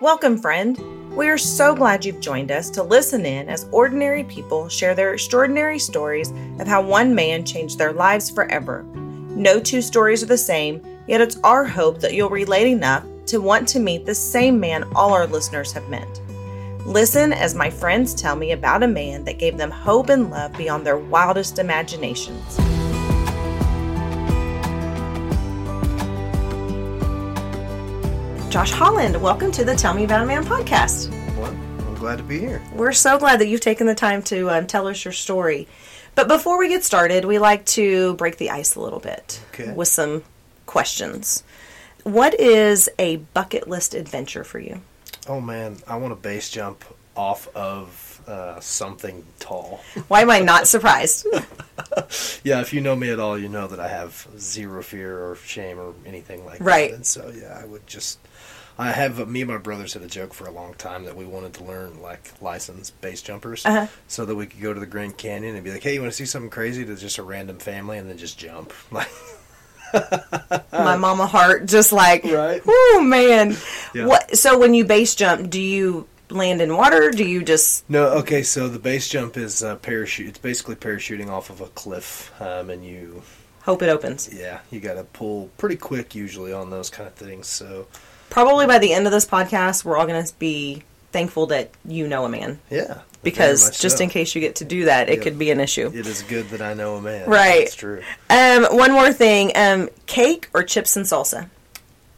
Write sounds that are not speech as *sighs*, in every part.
Welcome, friend. We are so glad you've joined us to listen in as ordinary people share their extraordinary stories of how one man changed their lives forever. No two stories are the same, yet it's our hope that you'll relate enough to want to meet the same man all our listeners have met. Listen as my friends tell me about a man that gave them hope and love beyond their wildest imaginations. Josh Holland, welcome to the Tell Me About a Man podcast. Well, I'm glad to be here. We're so glad that you've taken the time to um, tell us your story. But before we get started, we like to break the ice a little bit Okay. with some questions. What is a bucket list adventure for you? Oh man, I want to base jump off of uh, something tall. Why am I not surprised? *laughs* yeah, if you know me at all, you know that I have zero fear or shame or anything like Right. that. Right. And so yeah, I would just. I have me and my brothers had a joke for a long time that we wanted to learn like license base jumpers, Uh-huh. so that we could go to the Grand Canyon and be like, "Hey, you want to see something crazy?" To just a random family and then just jump. *laughs* Like, My mama heart just like, Right. oh man. Yeah. What? So when you base jump, do you land in water? Do you just No, okay. So the base jump is uh, parachute. It's basically parachuting off of a cliff, um, and you, hope it opens? yeah, you got to pull pretty quick usually on those kind of things. So Probably by the end of this podcast, we're all going to be thankful that you know a man. yeah, Because just so. in case you get to do that, it Yeah. could be an issue. it is good that I know a man. Right. That's true. Um, one more thing. Um, cake or chips and salsa?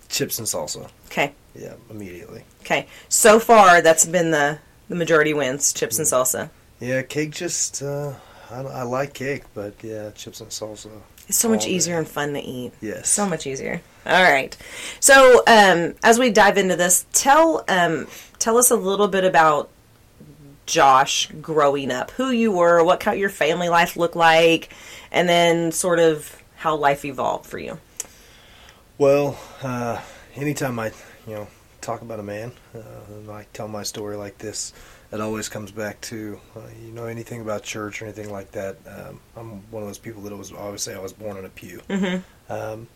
Chips and salsa. Okay. Yeah, immediately. Okay. So far, that's been the the majority wins. Chips and salsa. Yeah, cake just. Uh, I, I like cake, but yeah, chips and salsa. It's so much day. easier and fun to eat. Yes. So much easier. All right. So, um, as we dive into this, tell um, tell us a little bit about Josh growing up, who you were, what kind of your family life looked like, and then sort of how life evolved for you. Well, uh, anytime I, you know, talk about a man, uh, I tell my story like this, it always comes back to, uh, you know, anything about church or anything like that. Um, I'm one of those people that was say I was born in a pew. Mm-hmm. Um,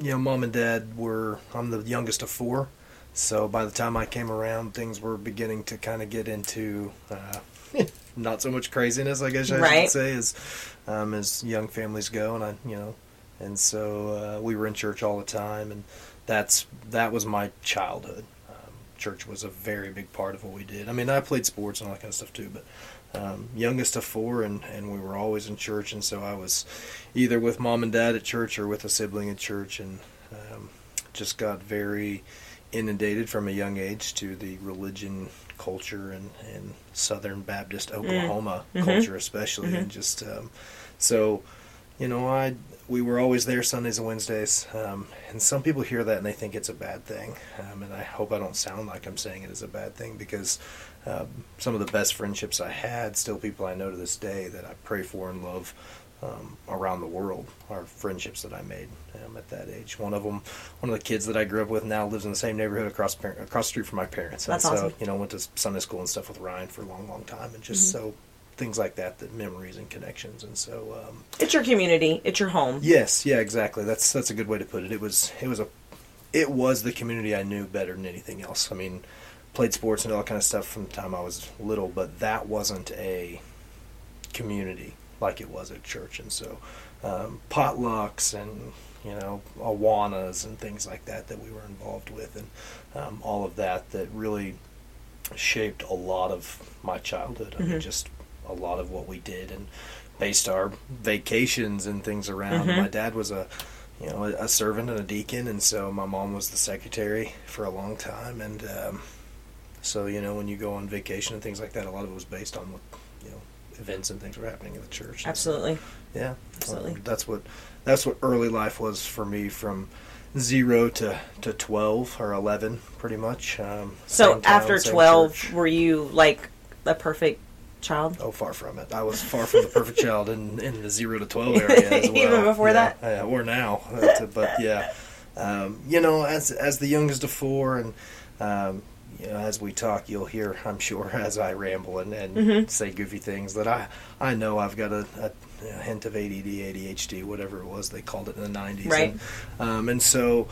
you know, mom and dad were. I'm the youngest of four, so by the time I came around, things were beginning to kind of get into. Uh, *laughs* not so much craziness, I guess I Right. should say, as um, as young families go, and I, you know, and so uh, we were in church all the time, and that's that was my childhood. Church was a very big part of what we did. I mean, I played sports and all that kind of stuff too, but um, youngest of four, and and we were always in church, and so I was either with mom and dad at church or with a sibling at church, and um, just got very inundated from a young age to the religion culture and, and Southern Baptist Oklahoma Mhm. culture, especially, Mhm. and just um, so you know, I we were always there Sundays and Wednesdays, um, and some people hear that and they think it's a bad thing, um, and I hope I don't sound like I'm saying it is a bad thing because um, some of the best friendships I had, still people I know to this day that I pray for and love um, around the world, are friendships that I made um, at that age. One of them, one of the kids that I grew up with now lives in the same neighborhood across par- across the street from my parents, That's and so awesome. you know went to Sunday school and stuff with Ryan for a long, long time, and just Mm-hmm. so things like that, that memories and connections, and so. Um, It's your community. It's your home. Yes, yeah, exactly. That's that's a good way to put it. It was it was a it was the community I knew better than anything else. I mean, played sports and all that kind of stuff from the time I was little, but that wasn't a community like it was at church. And so, um, potlucks and you know awanas and things like that that we were involved with, and um, all of that that really shaped a lot of my childhood. I mean, Mhm. just a lot of what we did and based our vacations and things around. Mhm. My dad was a you know a, servant and a deacon, and so my mom was the secretary for a long time. And um, so you know when you go on vacation and things like that, a lot of it was based on what you know events and things were happening in the church. And so, Absolutely. yeah, Absolutely. Um, that's what that's what early life was for me from zero to, to twelve or eleven, pretty much. Um, So after 12, church. were you like a perfect child? Oh, far from it. I was far from the perfect *laughs* child in, in the zero to twelve area *laughs* as well. Even before Yeah, that? yeah, or now. But yeah, um, you know, as as the youngest of four, and um, you know, as we talk, you'll hear, I'm sure, *laughs* as I ramble and, and Mhm. say goofy things that I I know I've got a, a, a hint of ADD, ADHD, whatever it was they called it in the '90s. Right. And, um, and so,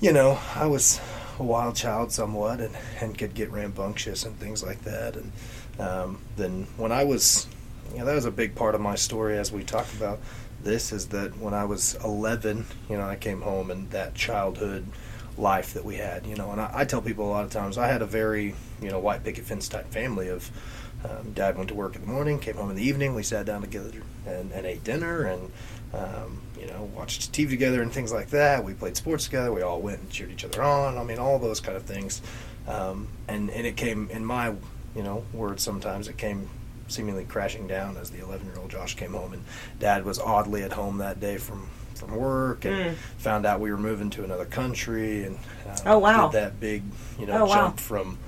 you know, I was a wild child somewhat, and, and could get rambunctious and things like that. And um, then when I was, you know, that was a big part of my story as we talk about this is that when I was 11, you know, I came home and that childhood life that we had, you know, and I, I tell people a lot of times I had a very, you know, white picket fence type family of um, dad went to work in the morning, came home in the evening, we sat down together and, and ate dinner and, um, you know, watched TV together and things like that. We played sports together. We all went and cheered each other on. I mean, all those kind of things. Um, and, and it came, in my, you know, words sometimes, it came seemingly crashing down as the 11 year old Josh came home. And dad was oddly at home that day from, from work and Mm. found out we were moving to another country and uh, Oh, wow. did that big, you know, Oh, wow. jump from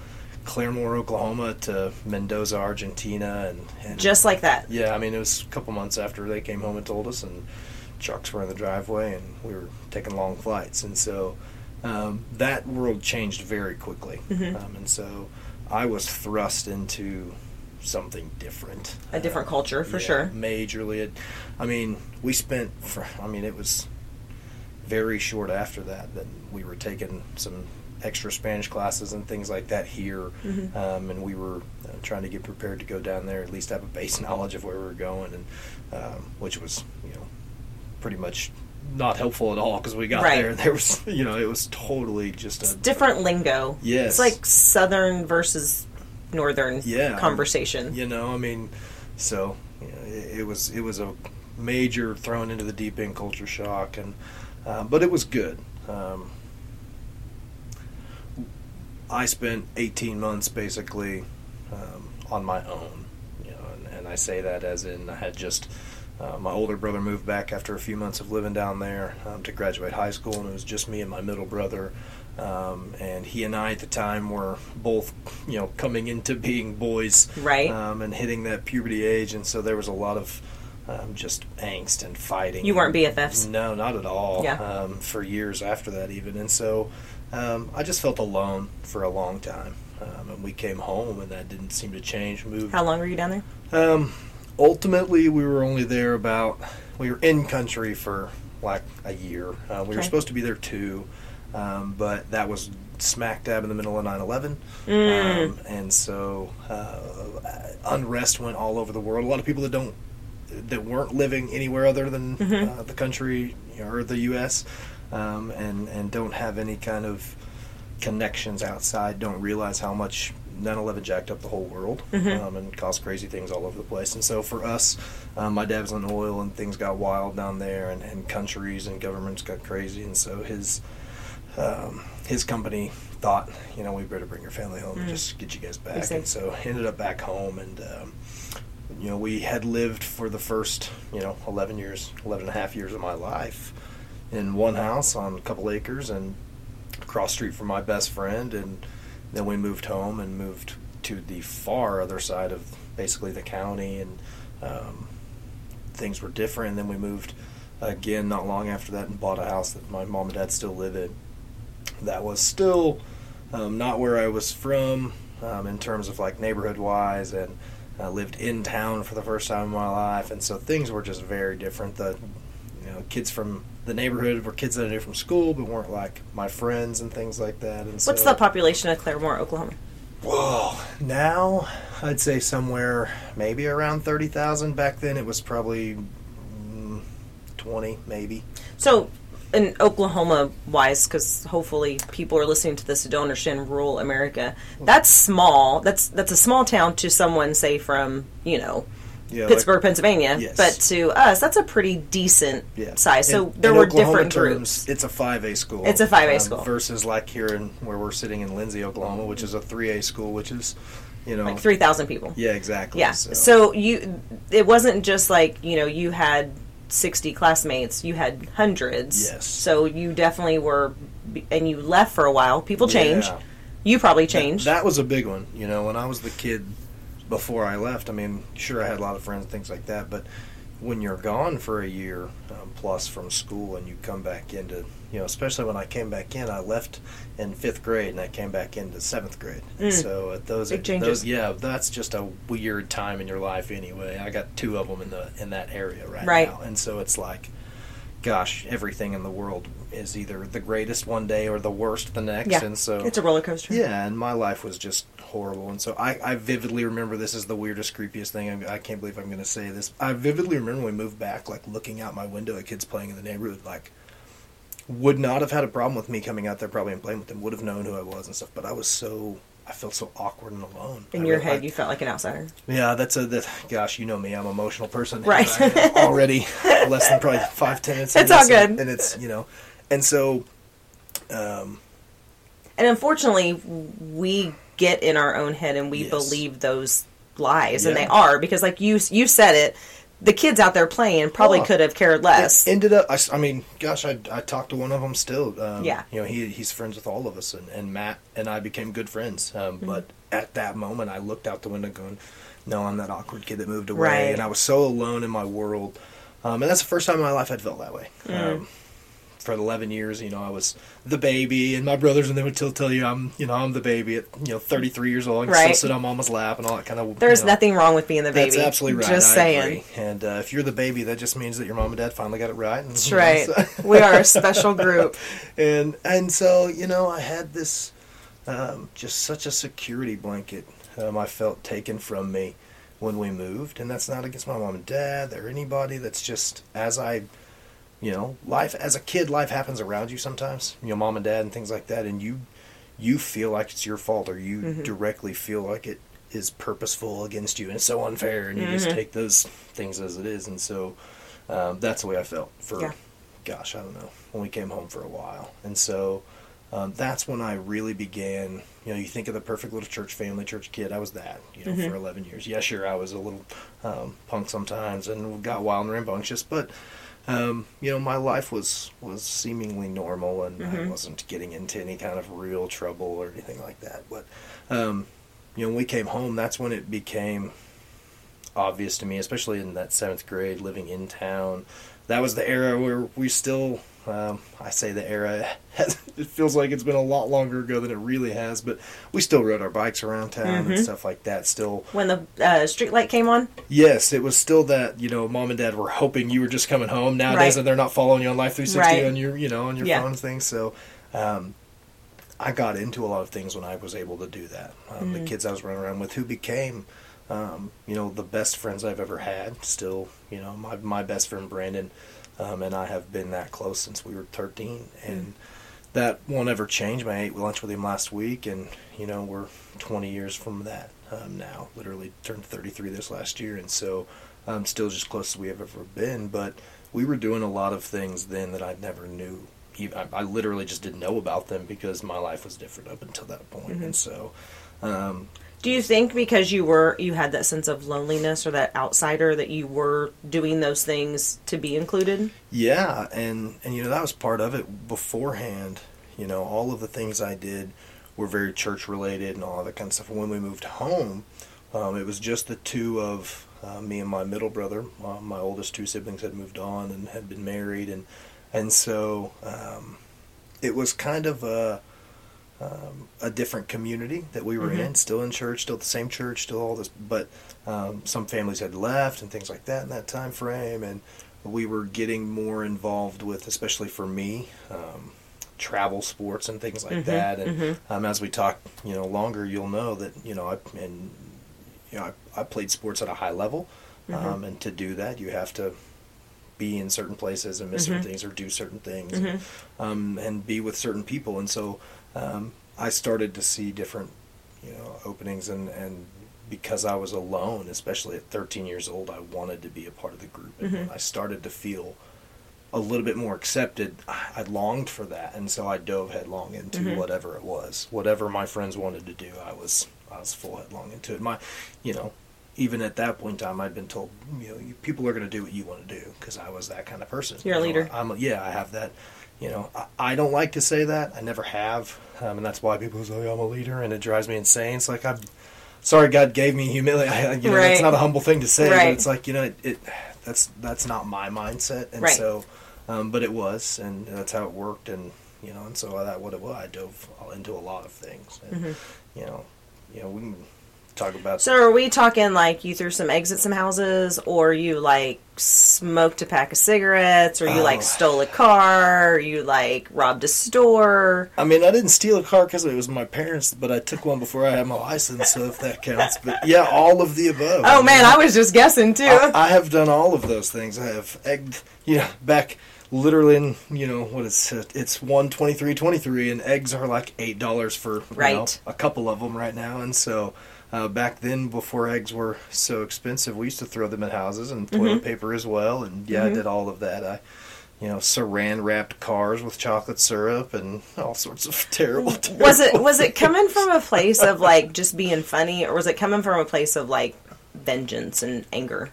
Claremore, Oklahoma to Mendoza, Argentina. And, and Just like that. yeah, I mean, it was a couple months after they came home and told us, and trucks were in the driveway, and we were taking long flights. And so um, that world changed very quickly. Mhm. Um, and so I was thrust into something different. A different Uh, culture, for yeah, sure. Majorly. It, I mean, we spent, for, I mean, it was very short after that that we were taking some extra Spanish classes and things like that here, Mhm. um, and we were uh, trying to get prepared to go down there, at least have a base *laughs* knowledge of where we were going, and um, which was you know pretty much not helpful at all because we got Right. there and there was you know it was totally just It's a different lingo. Yes. It's like southern versus northern Yeah. conversation. You know, I mean, so you know, it, it was it was a major thrown into the deep end culture shock, and uh, but it was good. Um, I spent 18 months basically um, on my own, you know, and, and I say that as in I had just uh, my older brother moved back after a few months of living down there um, to graduate high school, and it was just me and my middle brother. Um, and he and I at the time were both, you know, coming into being boys, Right. Um, and hitting that puberty age, and so there was a lot of um, just angst and fighting. You weren't BFFs? No, not at all. Yeah. Um, for years after that, even, and so um, I just felt alone for a long time. Um, and we came home, and that didn't seem to change. Moved. How long were you down there? Um, ultimately, we were only there about. We were in country for like a year. Uh, we were supposed to be there two, um, but that was smack dab in the middle of 9/11, Mm. um, and so uh, unrest went all over the world. A lot of people that don't that weren't living anywhere other than Mhm. uh, the country or the U.S. Um, and and don't have any kind of connections outside don't realize how much 9/11 jacked up the whole world Mhm. um, and caused crazy things all over the place. And so for us, um, my dad was in oil and things got wild down there, and, and countries and governments got crazy. And so his um, his company thought, you know, we better bring your family home and Mm. just get you guys back. Makes And so ended up back home and. Um, you know, we had lived for the first, you know, 11 years, 11 and a half years of my life in one house on a couple acres and across street from my best friend. And then we moved home and moved to the far other side of basically the county and um, things were different. And then we moved again not long after that and bought a house that my mom and dad still live in. That was still um, not where I was from um, in terms of like neighborhood wise and I lived in town for the first time in my life, and so things were just very different. The you know kids from the neighborhood were kids that I knew from school, but weren't like my friends and things like that. And so, What's the population of Claremore, Oklahoma? Well, Now I'd say somewhere maybe around thirty thousand. Back then it was probably mm, twenty, maybe. So, in Oklahoma wise, because hopefully people are listening to this who don't understand rural America, that's small. That's that's a small town to someone, say from you know Yeah, like- Pittsburgh, Pennsylvania. Yes. But to us, that's a pretty decent yeah. size. So In- there in were Oklahoma different terms, groups. It's a five A school. It's a 5A um, school. versus like here in where we're sitting in Lindsay, Oklahoma, which is a three A school, which is you know Like three thousand people. Yeah, exactly. Yeah. So. you, it wasn't just like you know you had sixty classmates. You had hundreds. Yes. So you definitely were, and you left for a while. People change. Yeah. You probably That- changed. That, was a big one. You know, when I was the kid before I left, I mean, sure, I had a lot of friends, and things like that, but when you're gone for a year um, plus from school and you come back into, you know, especially when I came back in, I left in fifth grade and I came back into seventh grade. Mm. so at those, Big changes. those, yeah, that's just a weird time in your life anyway. I got two of them in the in that area right, Right. now, and so it's like, gosh, everything in the world is either the greatest one day or the worst the next. Yeah. And so It's a roller coaster. yeah, and my life was just horrible. And so I, I vividly remember this is the weirdest, creepiest thing. I, I can't believe I'm going to say this. I vividly remember when we moved back, like looking out my window at kids playing in the neighborhood, like would not have had a problem with me coming out there probably and playing with them. Would have known who I was and stuff. But I was so I felt so awkward and alone. In I your head, I- you felt like an outsider. yeah, that's a that. Gosh, you know me. I'm an emotional person. Right. *laughs* Already less than probably five ten minutes. It's all good. And it's you know, and so, um, And unfortunately, we get in our own head and we Yes. believe those lies, and they are because, like you you said it, the kids out there playing probably Oh. could have cared less. It ended up. I mean, gosh, I, I talked to one of them still. Um, Yeah. You know, he he's friends with all of us, and, and Matt and I became good friends. Um, Mm-hmm. But at that moment, I looked out the window, going, "No, I'm that awkward kid that moved away," Right. and I was so alone in my world. Um, and that's the first time in my life I'd felt that way. Mm. For 11 years, you know, I was the baby, and my brothers and they would still tell you I'm, you know, I'm the baby at, you know, 33 years old. I can Right. still sit on mama's lap and all that kind of. There's you know, nothing wrong with being the baby. that's absolutely right. Just I saying. agree. And uh, if you're the baby, that just means that your mom and dad finally got it right. And, That's you know, right. so- we are a special *laughs* group. and and so you know, I had this um, just such a security blanket. Um, I felt taken from me when we moved, and that's not against my mom and dad or anybody. That's just as I, you know, life as a kid, life happens around you sometimes. You know, mom and dad and things like that, and you you feel like it's your fault, or you Mm-hmm. directly feel like it is purposeful against you, and it's so unfair, and you just Mm-hmm. take those things as it is, and so um, that's the way I felt for, Yeah. gosh, I don't know, when we came home for a while, and so um, that's when I really began. You know, you think of the perfect little church family, church kid. I was that, you know, Mm-hmm. for 11 years. Yeah, sure, I was a little um, punk sometimes and got wild and rambunctious, but um, you know, my life was was seemingly normal, and I Mhm. wasn't getting into any kind of real trouble or anything like that. But um, you know, when we came home, that's when it became obvious to me, especially in that seventh grade, living in town. That was the era where we still, um, I say the era, has, *laughs* it feels like it's been a lot longer ago than it really has, but we still rode our bikes around town Mhm. and stuff like that. Still, When the uh, street light came on, yes, it was still that, you know, mom and dad were hoping you were just coming home. Nowadays, Right. they're not following you on Life 360 Right. on your, you know, on your Yeah. phone and things. So, um, I got into a lot of things when I was able to do that. Um, The Mm. kids I was running around with who became, um, you know, the best friends I've ever had. Still, you know, my my best friend Brandon, um, and I have been that close since we were 13, and that won't ever change. I ate lunch with him last week, and you know, we're 20 years from that um, now. Literally turned 33 this last year, and so I'm um, still just close as we have ever been. But we were doing a lot of things then that I never knew. I, I literally just didn't know about them because my life was different up until that point. and so. Um, do you think because you were you had that sense of loneliness or that outsider that you were doing those things to be included? Yeah, and and you know that was part of it beforehand. You know, all of the things I did were very church related and all that kind of stuff. When we moved home, um, it was just the two of uh, me and my middle brother. My oldest two siblings had moved on and had been married, and and so um, it was kind of a um, a different community that we were Mhm. in. Still in church, still the same church, still all this, but um, some families had left and things like that in that time frame, and we were getting more involved with, especially for me, um, travel sports and things like Mhm, that. And mhm. um, as we talk, you know, longer, you'll know that you know I and you know I, I played sports at a high level, um, and to do that, you have to be in certain places and miss certain Mhm. things or do certain things, Mhm. um, and be with certain people. And so um, I started to see different, you know, openings and and because I was alone, especially at 13 years old, I wanted to be a part of the group, and Mhm. I started to feel a little bit more accepted, I longed for that, and so I dove headlong into Mhm. whatever it was, whatever my friends wanted to do. I was I was full headlong into it. My, you know, even at that point in time, I'd been told, you know, people are going to do what you want to do because I was that kind of person. You're a leader. I'm a, yeah, I have that. You know, I, I don't like to say that. I never have, um, and that's why people say I'm a leader, and it drives me insane. It's like I'm sorry God gave me humility. *laughs* I, you know, Right. that's not a humble thing to say, Right. but it's like you know, it, it that's that's not my mindset, and Right. so, um, but it was, and that's how it worked, and you know, and so that what it was. I dove into a lot of things, and Mhm. you know, you know, we can talk about. So are we talking like you threw some eggs at some houses, or you like smoked a pack of cigarettes, or you Oh. like stole a car, or you like robbed a store? I mean, I didn't steal a car because it was my parents, but I took one before I had my license, so if that counts. But yeah, all of the above. Oh man, I was just guessing too. I, I have done all of those things. I have egged, you know, back literally in, you know, what is it? It's one twenty three twenty three, and eggs are like eight dollars for you know, Right. a couple of them right now. And so uh, back then, before eggs were so expensive, we used to throw them at houses and toilet paper as well. And yeah, I did all of that. I. You know, saran wrapped cars with chocolate syrup and all sorts of terrible. *laughs* terrible was it was it coming from a place of like just being funny, or was it coming from a place of like vengeance and anger?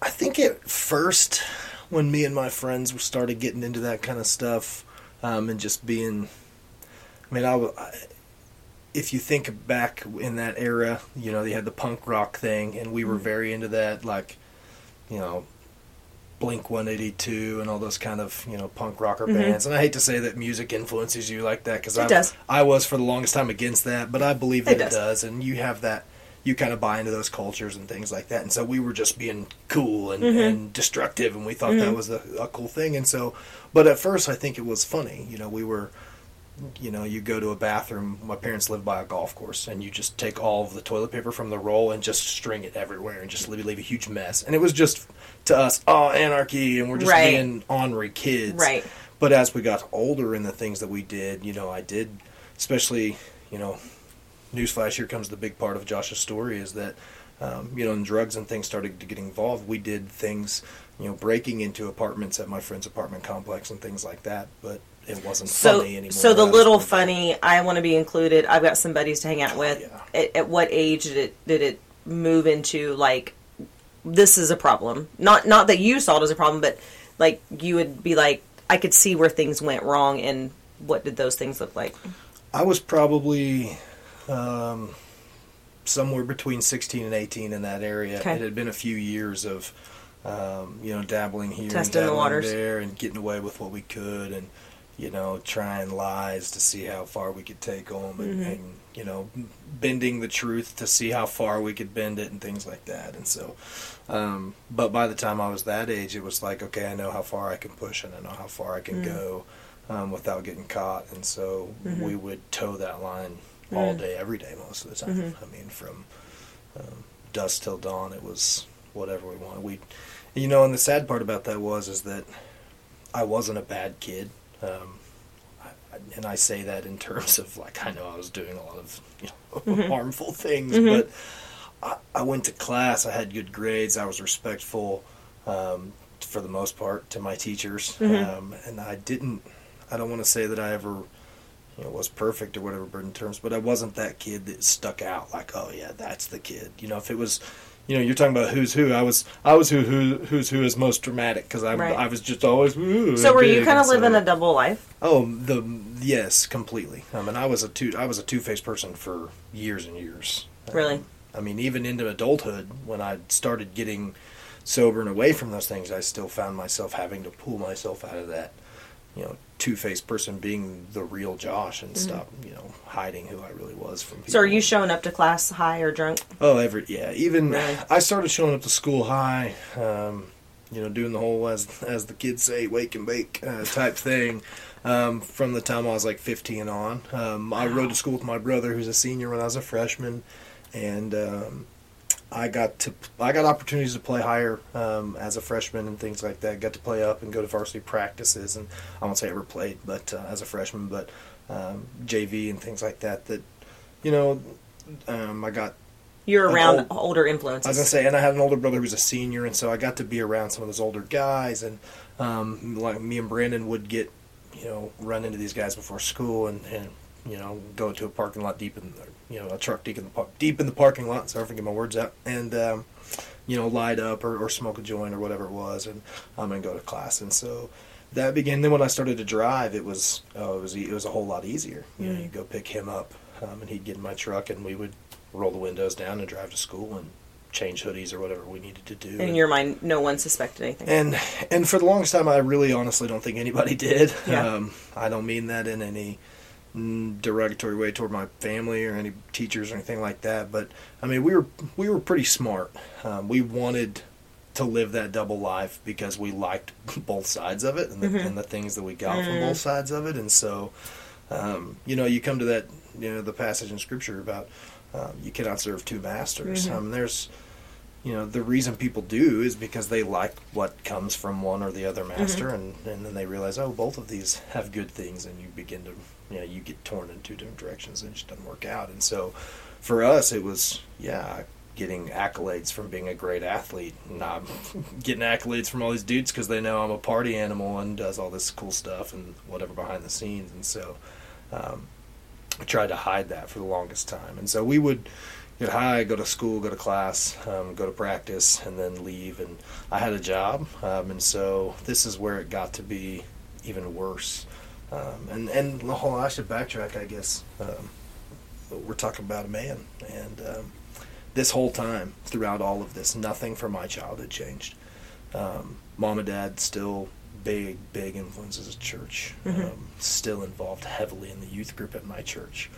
I think at first, when me and my friends started getting into that kind of stuff, um, and just being, I mean, I, I- if you think back in that era, you know, they had the punk rock thing, and we were mm. very into that, like, you know, Blink 182 and all those kind of, you know, punk rocker mm-hmm. bands. And I hate to say that music influences you like that because It I was for the longest time against that, but I believe It that it, does. does. And you have that, you kind of buy into those cultures and things like that. And so we were just being cool and, Mm-hmm. and destructive, and we thought that mm-hmm. was a, a cool thing. And so, but at first, I think it was funny. You know, we were, you know, you go to a bathroom. My parents live by a golf course, and you just take all of the toilet paper from the roll and just string it everywhere, and just leave, leave a huge mess. And it was just to us, oh, anarchy, and we're just Right. being ornery kids. Right. But as we got older in the things that we did, you know, I did, especially, you know, newsflash, here comes the big part of Josh's story is that, um, you know, when drugs and things started to get involved, we did things, you know, breaking into apartments at my friend's apartment complex and things like that. But it wasn't So, funny anymore. so the That little funny, I want to be included. I've got some buddies to hang out with. yeah. At, at what age did it did it move into like this is a problem? Not not that you saw it as a problem, but like you would be like, I could see where things went wrong, and what did those things look like? I was probably um, somewhere between 16 and 18 in that area. Okay. It had been a few years of, um, you know, dabbling here Testing and the dabbling waters. there and getting away with what we could and, you know, trying lies to see how far we could take them and, Mm-hmm. and, you know, bending the truth to see how far we could bend it and things like that. And so, um, but by the time I was that age, it was like, okay, I know how far I can push and I know how far I can Mm. go um, without getting caught. And so Mm-hmm. we would toe that line all Mm. day, every day, most of the time. Mm-hmm. I mean, from um, dusk till dawn, it was whatever we wanted. We, you know, and the sad part about that was is that I wasn't a bad kid. Um, and I say that in terms of like I know I was doing a lot of you know, *laughs* Mm-hmm. harmful things, but I, I went to class. I had good grades. I was respectful um, for the most part to my teachers, Mm-hmm. um, and I didn't. I don't want to say that I ever you know, was perfect or whatever but in terms, but I wasn't that kid that stuck out like, oh yeah, that's the kid. You know, if it was, you know, you're talking about who's who. I was, I was who who who's who is most dramatic because I Right. I was just always. So were you kind of so- living a double life? Oh, the yes, completely. I mean, I was a two I was a two faced person for years and years. Um, Really? I mean, even into adulthood, when I started getting sober and away from those things, I still found myself having to pull myself out of that, you know, two faced person, being the real Josh, and stop, you know, hiding who I really was from people. Mm-hmm. So are you showing up to class high or drunk? Oh, every yeah. Even Really? I started showing up to school high, um, you know, doing the whole as as the kids say, wake and bake uh, type thing. Um, from the time I was like 15 on, um, I rode to school with my brother, who's a senior when I was a freshman, and um, I got to I got opportunities to play higher um, as a freshman and things like that. Got to play up and go to varsity practices, and I won't say I ever played, but uh, as a freshman, but um, JV and things like that. That you know, um, I got You're around old- older influences. I was gonna say, and I had an older brother who's a senior, and so I got to be around some of those older guys, and um, like me and Brandon would get, you know, run into these guys before school, and, and you know, go to a parking lot deep in, the, you know, a truck deep in the par- deep in the parking lot. Sorry for getting my words out, and um, you know, light up or, or smoke a joint or whatever it was, and I'm um, and go to class, and so. That began. Then when I started to drive, it was oh, it was it was a whole lot easier. You know, Mm. you go pick him up, um, and he'd get in my truck, and we would roll the windows down and drive to school and change hoodies or whatever we needed to do. in your mind, no one suspected anything. and and for the longest time, I really honestly don't think anybody *laughs* did. Yeah. Um, I don't mean that in any mm, derogatory way toward my family or any teachers or anything like that. But I mean, we were we were pretty smart. Um, we wanted to live that double life because we liked *laughs* both sides of it and the, Mhm. and the things that we got from Mm. both sides of it. And so, um, you know, you come to that, you know, the passage in scripture about um, you cannot serve two masters. Mhm. Um, there's, you know, the reason people do is because they like what comes from one or the other master, and, and then they realize, oh, both of these have good things, and you begin to, you know, you get torn in two different directions, and it just doesn't work out. And so, for us, it was, yeah, getting accolades from being a great athlete, not *laughs* getting accolades from all these dudes because they know I'm a party animal and does all this cool stuff and whatever behind the scenes, and so. Um, I tried to hide that for the longest time. And so we would get high, go to school, go to class, um, go to practice, and then leave. And I had a job. Um, and so this is where it got to be even worse. Um, and, and the whole, I should backtrack, I guess. Um, we're talking about a man. And um, this whole time, throughout all of this, nothing from my childhood changed. Um, mom and dad still big, big influences at church. Mhm. Um, still involved heavily in the youth group at my church.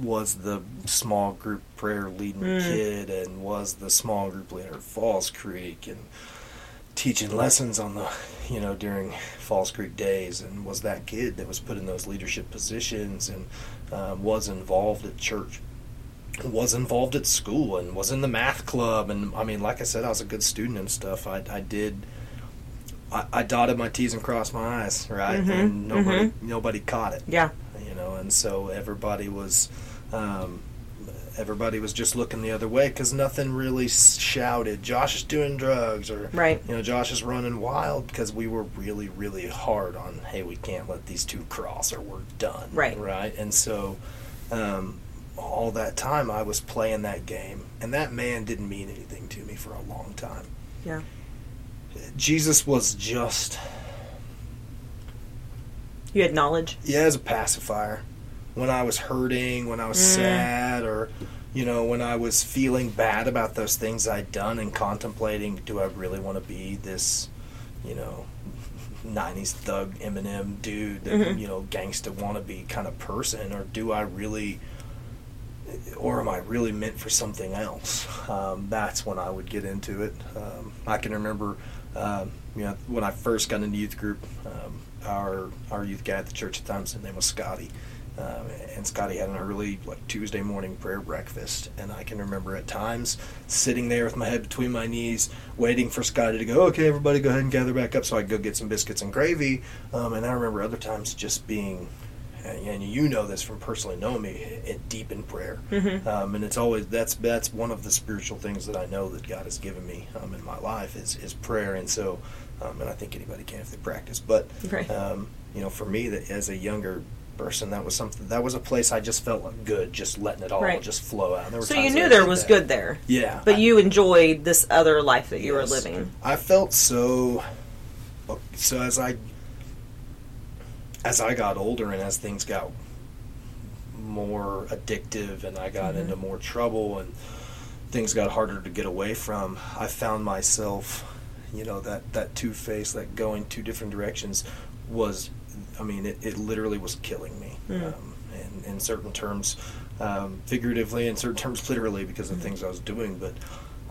Was the small group prayer leading Mm. kid and was the small group leader at Falls Creek and teaching lessons on the, you know, during Falls Creek days and was that kid that was put in those leadership positions and um, was involved at church was involved at school and was in the math club and I mean like I said I was a good student and stuff I, I did I, I dotted my T's and crossed my I's right Mhm, and nobody mhm. nobody caught it Yeah. Know and so everybody was um, everybody was just looking the other way because nothing really shouted Josh is doing drugs or Right. you know Josh is running wild because we were really really hard on hey we can't let these two cross or we're done Right. right and so um, all that time I was playing that game and that man didn't mean anything to me for a long time Yeah. Jesus was just You had knowledge. yeah as a pacifier when I was hurting when I was Mm. sad or you know when I was feeling bad about those things I'd done and contemplating do I really want to be this you know *laughs* 90s thug Eminem dude that Mhm. you know gangsta wannabe kind of person or do I really or am I really meant for something else? Um, that's when I would get into it. Um, I can remember, um, you know, when I first got into youth group, um, our our youth guy at the church at the time, his name was Scotty, um, and Scotty had an early like Tuesday morning prayer breakfast, and I can remember at times sitting there with my head between my knees, waiting for Scotty to go, okay, everybody, go ahead and gather back up, so I could go get some biscuits and gravy. Um, and I remember other times just being and you know this from personally knowing me, it, deep in prayer. Mhm. Um, and it's always that's that's one of the spiritual things that I know that God has given me um, in my life is is prayer. And so, um, and I think anybody can if they practice. But Right. um, you know, for me, that as a younger person, that was something that was a place I just felt like good, just letting it all Right. just flow out. So you knew there was that. good there. Yeah, But I- you enjoyed this other life that you were living. I felt so. So as I as I got older and as things got more addictive and I got Mhm. into more trouble and things got harder to get away from, I found myself, you know, that that two face, that going two different directions, was, I mean, it, it literally was killing me. Mm. Um, in, in certain terms, um, figuratively, in certain terms, literally, because of Mhm. things I was doing. But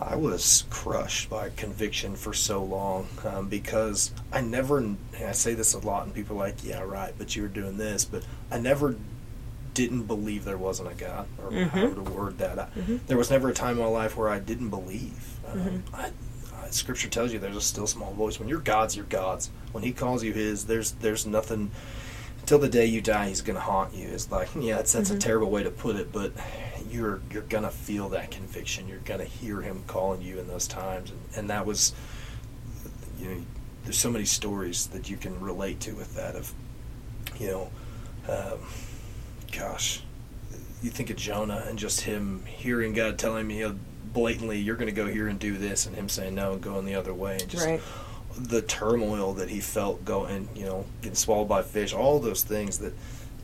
I was crushed by conviction for so long um, because I never i say this a lot, and people are like, yeah, right, but you were doing this. But I never didn't believe there wasn't a God, or how Mhm. to word that. I, Mhm. There was never a time in my life where I didn't believe. Um, Mhm. I, Scripture tells you there's a still small voice. When you're God's, you're God's. When He calls you His, there's there's nothing. Until the day you die, He's gonna haunt you. It's like yeah, that's that's Mhm. a terrible way to put it, but you're you're gonna feel that conviction. You're gonna hear Him calling you in those times, and, and that was, you know, there's so many stories that you can relate to with that of, you know, um, gosh, you think of Jonah and just him hearing God telling me know, blatantly, "You're going to go here and do this," and him saying no and going the other way, and just Right. the turmoil that he felt going, you know, getting swallowed by fish, all those things that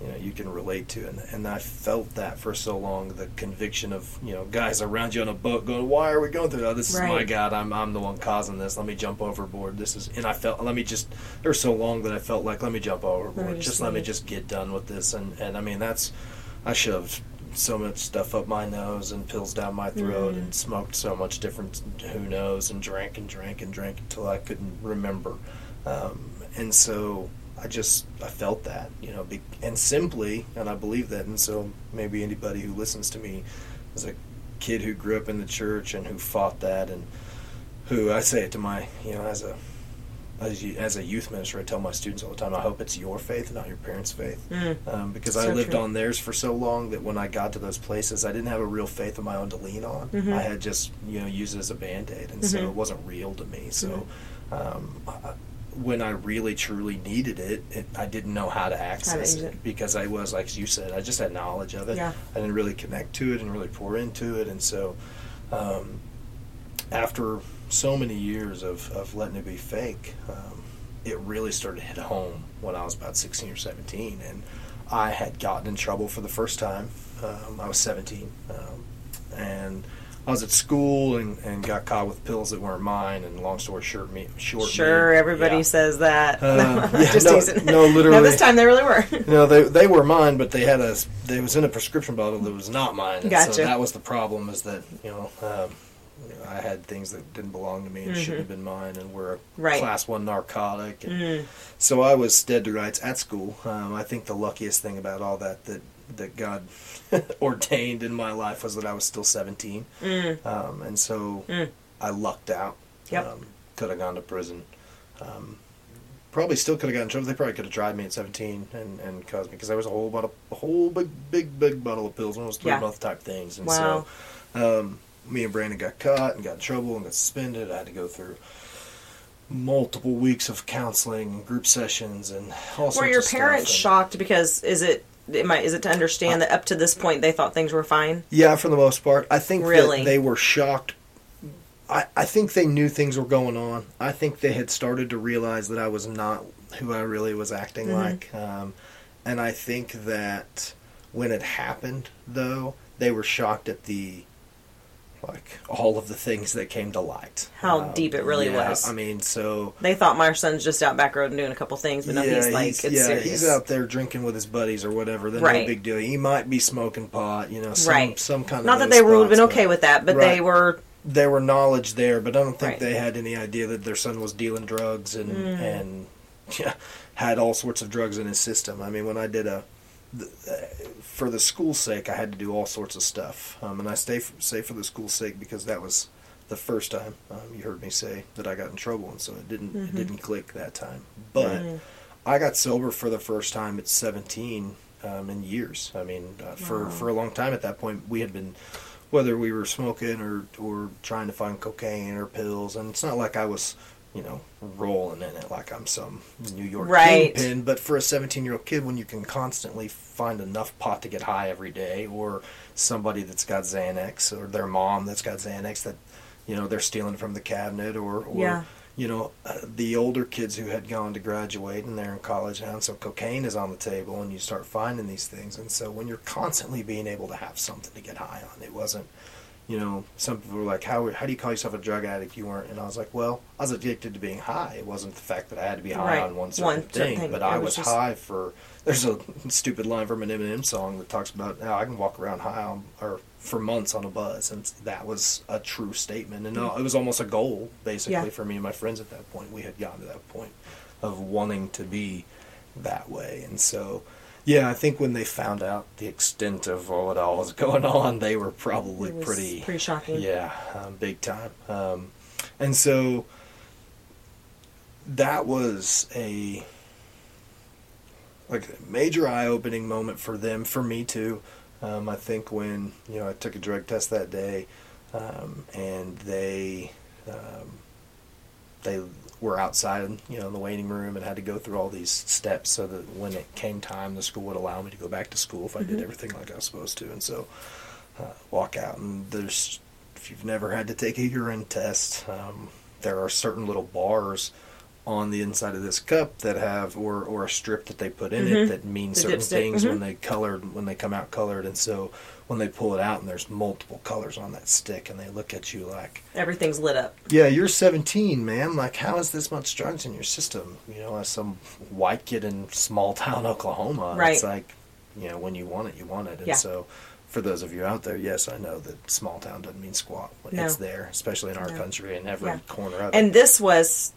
you know you can relate to and, and i felt that for so long the conviction of you know guys around you on a boat going why are we going through that? This is my god i'm, I'm the one causing this. Let me jump overboard. This is and i felt let me just there was so long that i felt like let me jump overboard. Just just, let me just get done with this and and i mean that's i shoved so much stuff up my nose and pills down my throat Mm. and smoked so much different who knows and drank and drank and drank until i couldn't remember um, and so I just I felt that you know be, and simply and I believe that and so maybe anybody who listens to me as a kid who grew up in the church and who fought that and who I say it to my you know as a as, you, as a youth minister I tell my students all the time I hope it's your faith not your parents' faith Mm. um, because I lived true. on theirs for so long that when I got to those places, I didn't have a real faith of my own to lean on. Mhm. I had just you know used it as a band aid, and so Mhm. it wasn't real to me. So Mm-hmm. um, I, when I really truly needed it, it, I didn't know how to access it, it. because I was like you said, I just had knowledge of it. Yeah. I didn't really connect to it and really pour into it, and so um, after so many years of, of letting it be fake, um, it really started to hit home when I was about 16 or 17. And I had gotten in trouble for the first time. Um, I was 17. Um, and I was at school and, and got caught with pills that weren't mine. And long story short, me, short Sure, me, everybody yeah. says that. Uh, *laughs* yeah, Just no- no, literally. *laughs* No, this time they really were. *laughs* No, they they were mine, but they had a they was in a prescription bottle that was not mine. And Gotcha. So that was the problem is that you know, um, you know, I had things that didn't belong to me and shouldn't have been mine, and were a Mm-hmm. Right. class one narcotic. And Mm. So I was dead to rights at school. Um, I think the luckiest thing about all that that that God *laughs* ordained in my life was that I was still 17, Mm. um, and so Mm. I lucked out. Yep. Um, could have gone to prison. Um, probably still could have gotten in trouble. They probably could have tried me at 17 and, and caused me because there was a whole bottle, a whole big, big, big bottle of pills. Those three Yeah. month type things. And Wow. so, um, me and Brandon got caught and got in trouble and got suspended. I had to go through multiple weeks of counseling and group sessions and all Were sorts your parents shocked because is it am I, is it to understand that up to this point they thought things were fine? Yeah, for the most part. I think Really? that they were shocked. I, I think they knew things were going on. I think they had started to realize that I was not who I really was acting Mhm. like. Um, and I think that when it happened, though, they were shocked at the like all of the things that came to light. Um, How deep it really yeah, was. I mean, so They thought my son's just out back road and doing a couple things, but no, he's like it's yeah, serious. he's out there drinking with his buddies or whatever. Then Right. no big deal. He might be smoking pot, you know, some, Right. some kind of. Not that they would have been okay but- with that, but they were there were knowledge there, but I don't think Right. they had any idea that their son was dealing drugs and Mm. and *laughs* yeah, had all sorts of drugs in his system. I mean, when I did a uh, for the school's sake, I had to do all sorts of stuff, um, and I stay f- say for the school's sake because that was the first time um, you heard me say that I got in trouble, and so it didn't Mhm. it didn't click that time. But Mm. I got sober for the first time at 17 um, in years. I mean, uh, for Wow. for a long time at that point, we had been whether we were smoking or or trying to find cocaine or pills, and it's not like I was, you know, rolling in it like I'm some New York Right. kingpin. But for a 17 year old kid, when you can constantly find enough pot to get high every day, or somebody that's got Xanax, or their mom that's got Xanax that, you know, they're stealing from the cabinet, or or Yeah. you know, uh, the older kids who had gone to graduate and they're in college now, and so cocaine is on the table, and you start finding these things. And so when you're constantly being able to have something to get high on, it wasn't, you know, some people were like, how, how do you call yourself a drug addict? You weren't. And I was like, well, I was addicted to being high. It wasn't the fact that I had to be high Right. on one certain One thing, thing. but I was just- high for. There's a *laughs* stupid line from an Eminem song that talks about how I can walk around high on, or for months on a buzz, and that was a true statement, and uh, it was almost a goal basically Yeah. for me and my friends at that point. We had gotten to that point of wanting to be that way, and so yeah, I think when they found out the extent of what all was *laughs* going on, they were probably it was pretty pretty shocking. yeah, um, big time. Um, and so that was a like a major eye-opening moment for them, for me too. Um, I think when you know I took a drug test that day, um, and they um, they were outside, you know, in the waiting room, and had to go through all these steps so that when it came time, the school would allow me to go back to school if I did Mhm. everything like I was supposed to. And so uh, walk out, and there's if you've never had to take a urine test, um, there are certain little bars on the inside of this cup that have or or a strip that they put in it that means Mm-hmm. The certain dipstick, things when mhm. they colored when they come out colored and so when they pull it out and there's multiple colors on that stick and they look at you like Everything's lit up. yeah you're 17 man like how is this much drugs in your system you know as some white kid in small town oklahoma Right. it's like you know when you want it you want it and Yeah. so for those of you out there yes i know that small town doesn't mean squat No. it's there especially in our No. country and every Yeah. corner of it And this was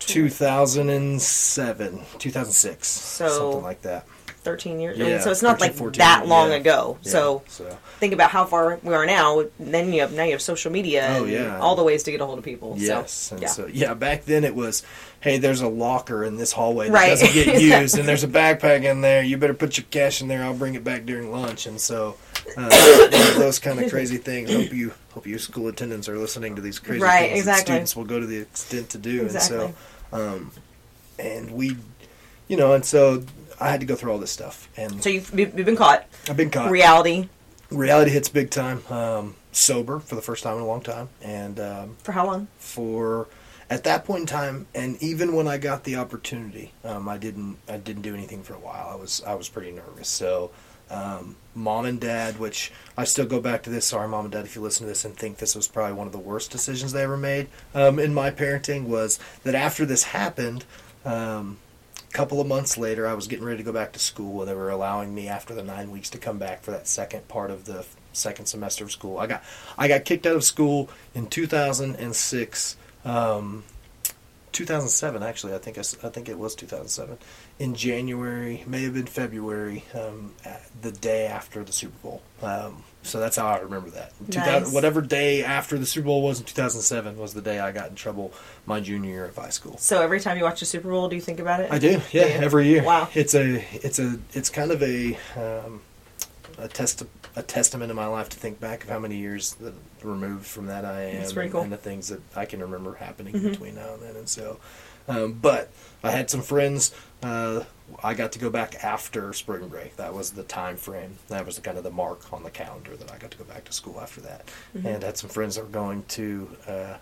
2007, 2006, So- something like that. 13 years. I mean, Yeah, so it's not 13, like 14, that long yeah. ago. Yeah, So so think about how far we are now. Then you have now you have social media. Oh, and yeah. all the ways to get a hold of people. yes, So, yeah. so yeah, back then it was, hey, there's a locker in this hallway that Right. doesn't get *laughs* used, and there's a backpack in there. You better put your cash in there. I'll bring it back during lunch, and so uh, *coughs* those kind of crazy things. Hope you hope you school attendants are listening to these crazy Right, things that exactly. students will go to the extent to do, Exactly. and so, um, and we, you know, and so I had to go through all this stuff, and So you've, you've been caught. I've been caught. Reality reality hits big time. Um, sober for the first time in a long time, and um, for how long? for at that point in time, and even when I got the opportunity, um, I didn't I didn't do anything for a while. I was I was pretty nervous. So, um, mom and dad, which I still go back to this. Sorry, mom and dad, if you listen to this and think this was probably one of the worst decisions they ever made um, in my parenting, was that after this happened. Um, couple of months later, I was getting ready to go back to school, and they were allowing me after the nine weeks to come back for that second part of the second semester of school. I got I got kicked out of school in 2006, um, 2007 actually. I think I, I think it was 2007 in January, may have been February, um, the day after the Super Bowl. Um, so that's how I remember that. Nice. Whatever day after the Super Bowl was in 2007 was the day I got in trouble my junior year of high school. So every time you watch the Super Bowl, do you think about it? I do, yeah, Yeah. every year. Wow. It's a, it's a, it's kind of a, um, a test, a testament in my life to think back of how many years that removed from that I am, and, cool. and the things that I can remember happening Mhm. between now and then. And so, um, but I had some friends. Uh, I got to go back after spring break. That was the time frame. That was the, kind of the mark on the calendar that I got to go back to school after that. Mhm. And had some friends that were going to. Uh,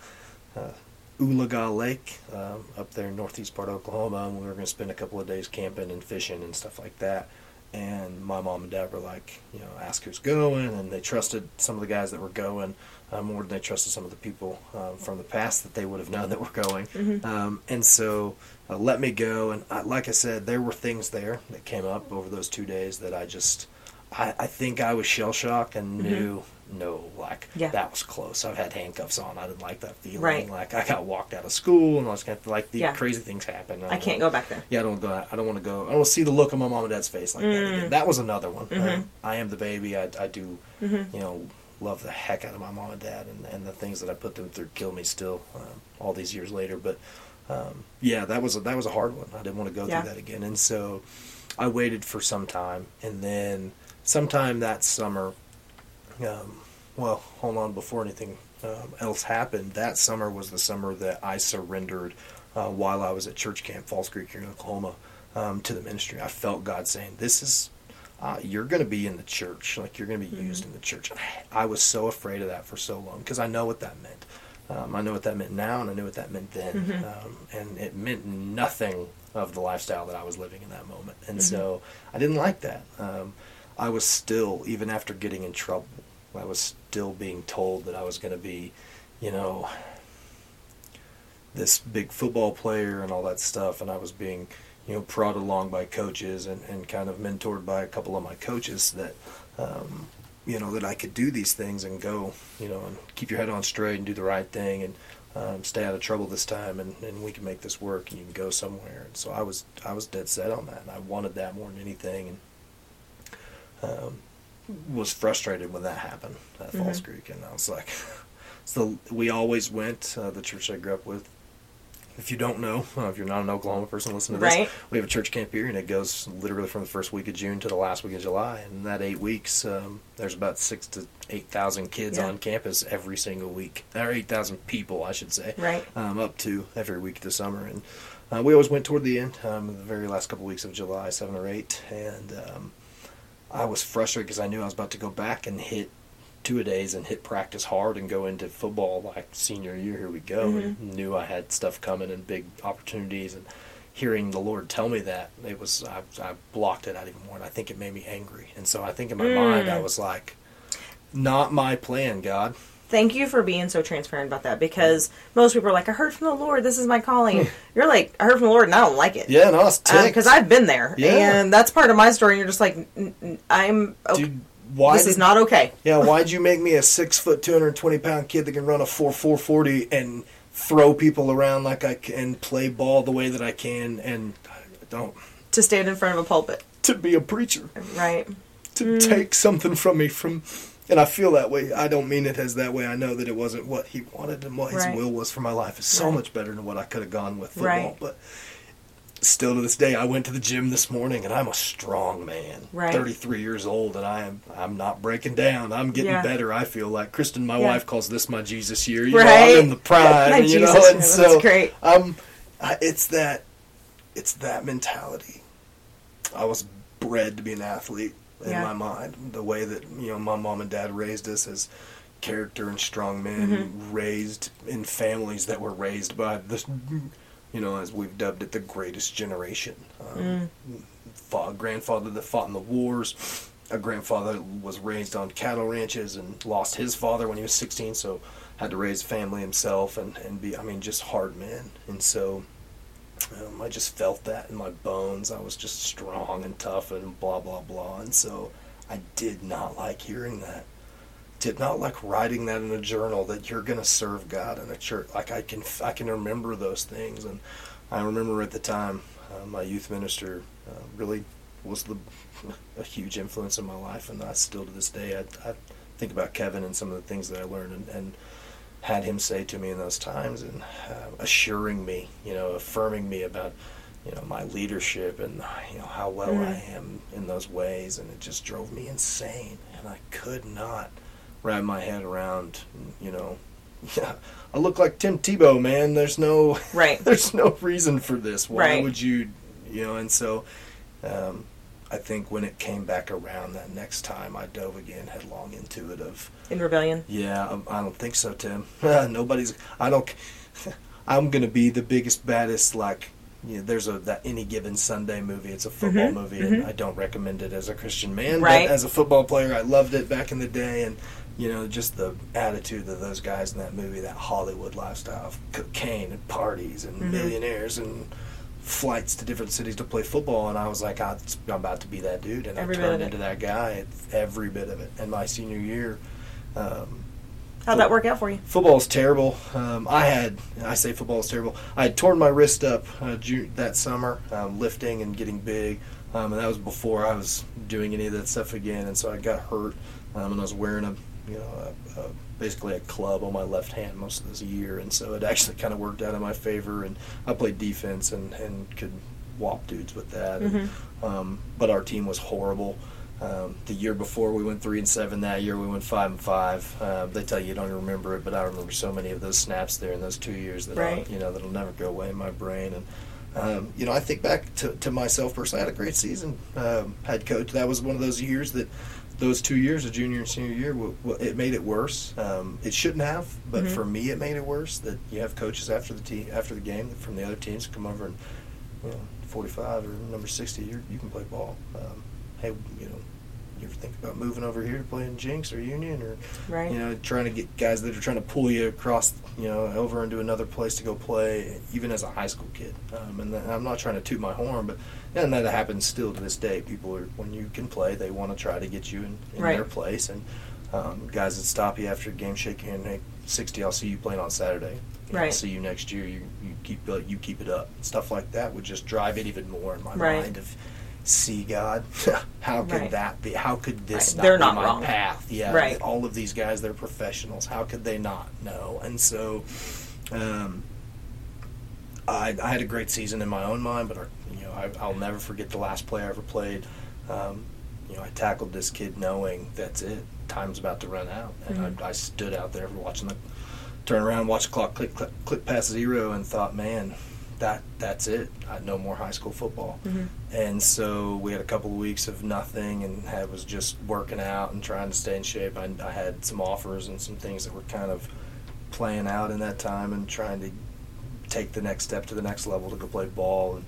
uh, Oologah Lake um, up there in northeast part of Oklahoma, and we were going to spend a couple of days camping and fishing and stuff like that. And my mom and dad were like, you know, ask who's going, and they trusted some of the guys that were going uh, more than they trusted some of the people um, from the past that they would have known that were going. Mhm. Um, and so uh, let me go. And I, like I said, there were things there that came up over those two days that I just, I, I think I was shell shocked and knew, no, like Mm-hmm. Yeah. that was close. I've had handcuffs on. I didn't like that feeling. Right. Like I got walked out of school and I was kind of like the Yeah. crazy things happen. I can't go back there. Yeah, I don't go. I don't want to go. I don't see the look on my mom and dad's face like that Mm. again. That was another one. Mhm. Um, I am the baby. I, I do, Mhm. you know, love the heck out of my mom and dad, and, and the things that I put them through kill me still, um, all these years later. But um, yeah, that was a, that was a hard one. I didn't want to go Yeah. through that again, and so I waited for some time, and then sometime that summer, um, well, hold on, before anything um, else happened, that summer was the summer that I surrendered uh, while I was at church camp Falls Creek here in Oklahoma um, to the ministry. I felt God saying, "This is." Uh, you're going to be in the church, like you're going to be used in the church. I was so afraid of that for so long because I know what that meant. Um, I know what that meant now, and I knew what that meant then, Mhm. um, and it meant nothing of the lifestyle that I was living in that moment. And so I didn't like that. Um, I was still, even after getting in trouble, I was still being told that I was going to be, you know, this big football player and all that stuff, and I was being, you know, prodded along by coaches and, and kind of mentored by a couple of my coaches that, um, you know, that I could do these things and go, you know, and keep your head on straight and do the right thing and um, stay out of trouble this time, and, and we can make this work, and you can go somewhere. And so I was I was dead set on that, and I wanted that more than anything, and um, was frustrated when that happened at Falls Mhm. Creek, and I was like, *laughs* so we always went uh, the church I grew up with. If you don't know, uh, if you're not an Oklahoma person, listen to this. Right. We have a church camp here, and it goes literally from the first week of June to the last week of July. And that eight weeks, um, there's about six to eight thousand kids Yeah. on campus every single week, or eight thousand people, I should say, Right. um, up to every week of the summer. And uh, we always went toward the end, um, the very last couple weeks of July, seven or eight, and um, I was frustrated because I knew I was about to go back and hit two a days and hit practice hard and go into football like senior year. Here we go. Mm-hmm. And knew I had stuff coming and big opportunities and hearing the Lord tell me that it was I, I blocked it out even more and I think it made me angry. And so I think in my mind Mm. I was like, not my plan, God. Thank you for being so transparent about that because most people are like, I heard from the Lord, this is my calling. *laughs* You're like, I heard from the Lord and I don't like it. Yeah, no, I was ticked. Because I've been there. Yeah. And that's part of my story. And you're just like, "N- n- I'm, okay. Dude, why this did, is not okay. Yeah, why'd you make me a six foot, two hundred twenty pound kid that can run a four four forty and throw people around like I can, play ball the way that I can, and I don't To stand in front of a pulpit. to be a preacher Right. to Mm. take something from me from, and I feel that way. I don't mean it as that way. I know that it wasn't what he wanted and what his Right. will was for my life is so Right. much better than what I could have gone with football. Right. But still to this day, I went to the gym this morning and I'm a strong man. Right. 33 years old and I am I'm not breaking down. I'm getting Yeah. better. I feel like Kristen, my Yeah. wife, calls this my Jesus year. You know, Right. I'm in the prime. *laughs* My you know, and so that's great. Um, it's that it's that mentality. I was bred to be an athlete in Yeah. my mind. The way that you know my mom and dad raised us as character and strong men, Mm-hmm. raised in families that were raised by this, you know, as we've dubbed it, the greatest generation. Um, Mm. fa- grandfather that fought in the wars. A grandfather was raised on cattle ranches and lost his father when he was 16, so had to raise a family himself and, and be, I mean, just hard men. And so um, I just felt that in my bones. I was just strong and tough and blah, blah, blah. And so I did not like hearing that. Did not like writing that in a journal that you're going to serve God in a church. Like I can, I can remember those things. And I remember at the time, uh, my youth minister uh, really was the a huge influence in my life, and I still to this day I, I think about Kevin and some of the things that I learned and, and had him say to me in those times, and uh, assuring me, you know, affirming me about you know my leadership and you know how well I am in those ways, and it just drove me insane, and I could not wrap my head around, you know. *laughs* Yeah, I look like Tim Tebow, man. There's no Right. *laughs* there's no reason for this. Why Right. would you, you know? And so, um, I think when it came back around that next time, I dove again headlong into it. Of In rebellion. yeah, I, I don't think so, Tim. *laughs* Nobody's. I don't. I'm gonna be the biggest, baddest. Like, you know, there's a that any given Sunday movie. It's a football Mhm, movie, and I don't recommend it as a Christian man. Right. But as a football player, I loved it back in the day, and you know, just the attitude of those guys in that movie, that Hollywood lifestyle of cocaine and parties and Mhm. millionaires and flights to different cities to play football. And I was like, "Ah, I'm about to be that dude, and Every I turned into that guy. Every bit of it. And my senior year. Um, How'd that work out for you? Football's terrible. Um, I had, I say football is terrible. I had torn my wrist up uh, June, that summer, um, lifting and getting big, um, and that was before I was doing any of that stuff again. And so I got hurt, um, and I was wearing a, you know, a, a, basically a club on my left hand most of this year, and so it actually kind of worked out in my favor. And I played defense and and could whop dudes with that. And, um, but our team was horrible. Um, the year before we went three and seven. That year we went five and five. Uh, they tell you you don't even remember it, but I remember so many of those snaps there in those two years that Right. I'll, you know that'll never go away in my brain. And um, you know, I think back to, to myself personally. I had a great season. Um, head coach. That was one of those years that those two years, of junior and senior year, w- w- it made it worse. Um, it shouldn't have, but Mhm. for me, it made it worse. That you have coaches after the team after the game from the other teams come over and you know, 45 or number 60, you you can play ball. Um, hey, you know, you ever think about moving over here to play in Jenks or Union or, Right. you know, trying to get guys that are trying to pull you across, you know, over into another place to go play, even as a high school kid. Um, and, I'm not trying to toot my horn, but and that happens still to this day. People are when you can play, they want to try to get you in, in Right. their place, and um, guys that stop you after a game, shake your hand, hey, 60, I'll see you playing on Saturday. You know, I'll see you next year. You you keep you keep it up. Stuff like that would just drive it even more in my Right. mind. Of see God, *laughs* how could Right. that be? How could this Right. not They're be not my wrong. path? Yeah, Right. all of these guys, they're professionals. How could they not know? And so, um, I, I had a great season in my own mind, but our, you know, I, I'll never forget the last play I ever played. Um, you know, I tackled this kid knowing that's it. Time's about to run out, and Mhm. I, I stood out there watching the turn around, watch the clock click, click, click past zero, and thought, man, that that's it. I no more high school football. Mhm. And so we had a couple of weeks of nothing, and had was just working out and trying to stay in shape. I, I had some offers and some things that were kind of playing out in that time, and trying to take the next step to the next level to go play ball. And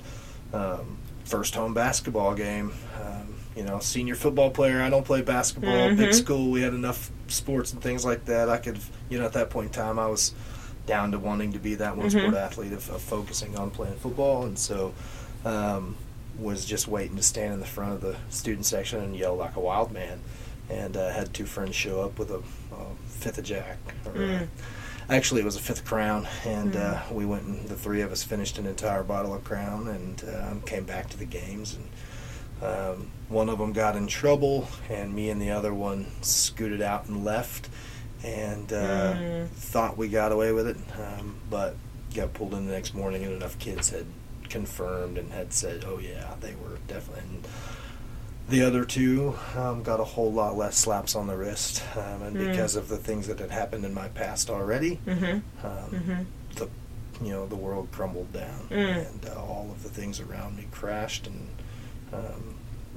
um, first home basketball game, um, you know, senior football player. I don't play basketball. Mhm. Big school. We had enough sports and things like that. I could, you know, at that point in time, I was down to wanting to be that one sport athlete of, of focusing on playing football, and so um, was just waiting to stand in the front of the student section and yell like a wild man. And uh, had two friends show up with a, a fifth of Jack. Or, Mm. Actually, it was a fifth of Crown, and uh, we went and the three of us finished an entire bottle of Crown and um, came back to the games. And um, one of them got in trouble, and me and the other one scooted out and left, and uh, Mm. thought we got away with it, um, but got pulled in the next morning, and enough kids had confirmed and had said, "Oh yeah, they were definitely." And the other two um, got a whole lot less slaps on the wrist, um, and Mm. because of the things that had happened in my past already, Mm-hmm. um, Mm-hmm. the you know the world crumbled down, Mm. and uh, all of the things around me crashed, and um,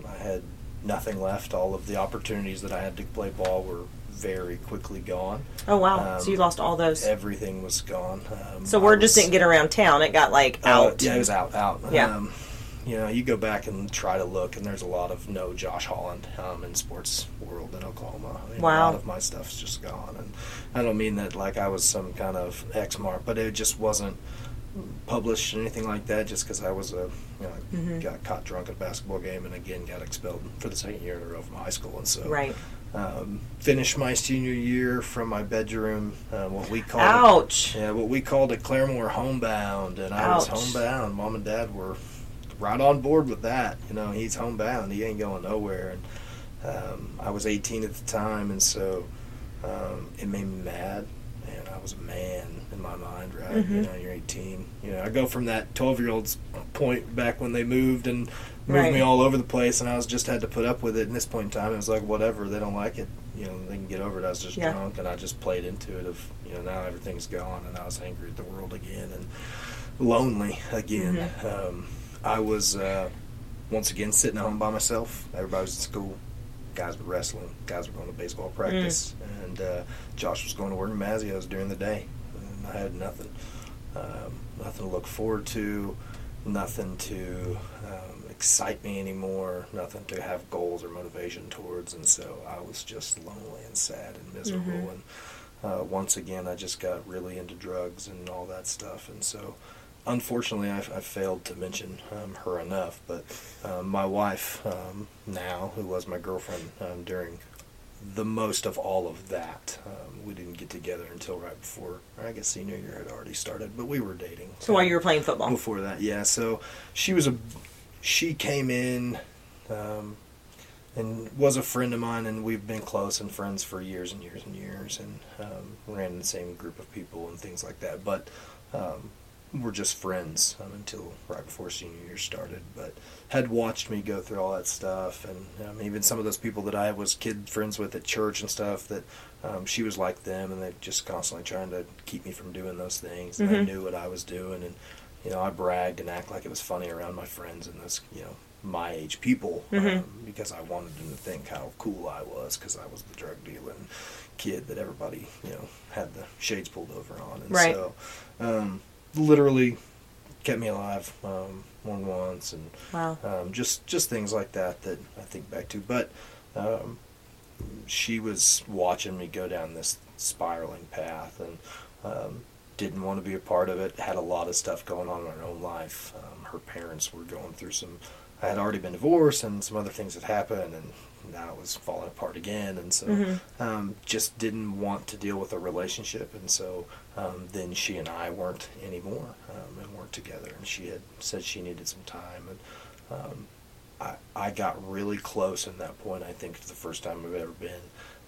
I had nothing left. All of the opportunities that I had to play ball were very quickly gone. Oh wow! so Um, you lost all those. Everything was gone. Um, so word just didn't get around town. It got like uh, out. yeah, it was out, out. Yeah. Um, you know, you go back and try to look, and there's a lot of no Josh Holland um, in sports world in Oklahoma. I mean, A Wow. lot of my stuff's just gone, and I don't mean that like I was some kind of X mark, but it just wasn't published or anything like that. Just because I was a, you know, I Mhm. got caught drunk at a basketball game, and again got expelled for the second year in a row from high school, and so Right. Um, finished my senior year from my bedroom, uh, what we called Ouch. yeah, what we called a Claremore homebound, and I was homebound. Mom and Dad were right on board with that. You know, he's homebound; he ain't going nowhere. And um, I was 18 at the time, and so um, it made me mad. And I was a man in my mind, right? You Mhm. know, you're 18. You know, I go from that 12 year old's point back when they moved and moved Right. me all over the place, and I was just had to put up with it. And this point in time, it was like whatever. They don't like it. You know, they can get over it. I was just Yeah. drunk, and I just played into it. Of you know, now everything's gone, and I was angry at the world again and lonely again. Mm-hmm. Um, I was uh, once again sitting at home by myself. Everybody was in school. Guys were wrestling. Guys were going to baseball Mm. practice, and uh, Josh was going to work in Mazzio's during the day. And I had nothing, um, nothing to look forward to, nothing to excite me anymore, nothing to have goals or motivation towards, and so I was just lonely and sad and miserable. Mhm. And uh, once again, I just got really into drugs and all that stuff, and so unfortunately, I, I failed to mention um, her enough. But um, my wife um, now, who was my girlfriend um, during the most of all of that, um, we didn't get together until right before, I guess senior year had already started, but we were dating. So while you were playing football. before that, yeah. So she was a, she came in. Um, and was a friend of mine, and we've been close and friends for years and years and years, and um, ran in the same group of people and things like that. But um, we're just friends um, until right before senior year started. But had watched me go through all that stuff, and um, even some of those people that I was kid friends with at church and stuff. That um, she was like them, and they just constantly trying to keep me from doing those things. And I Mhm. knew what I was doing, and you know, I bragged and act like it was funny around my friends and this, you know, my age people Mhm. um, because I wanted them to think how cool I was because I was the drug dealing kid that everybody, you know, had the shades pulled over on. And Right. so, um, literally kept me alive um, more than once and Wow. um, just just things like that that I think back to. But um, she was watching me go down this spiraling path and um, didn't want to be a part of it. Had a lot of stuff going on in her own life. Um, her parents were going through some. I had already been divorced, and some other things had happened, and now it was falling apart again. And so, Mhm. um, just didn't want to deal with a relationship, and so um, then she and I weren't anymore, um, and weren't together. And she had said she needed some time, and um, I, I got really close in that point. I think the first time I've ever been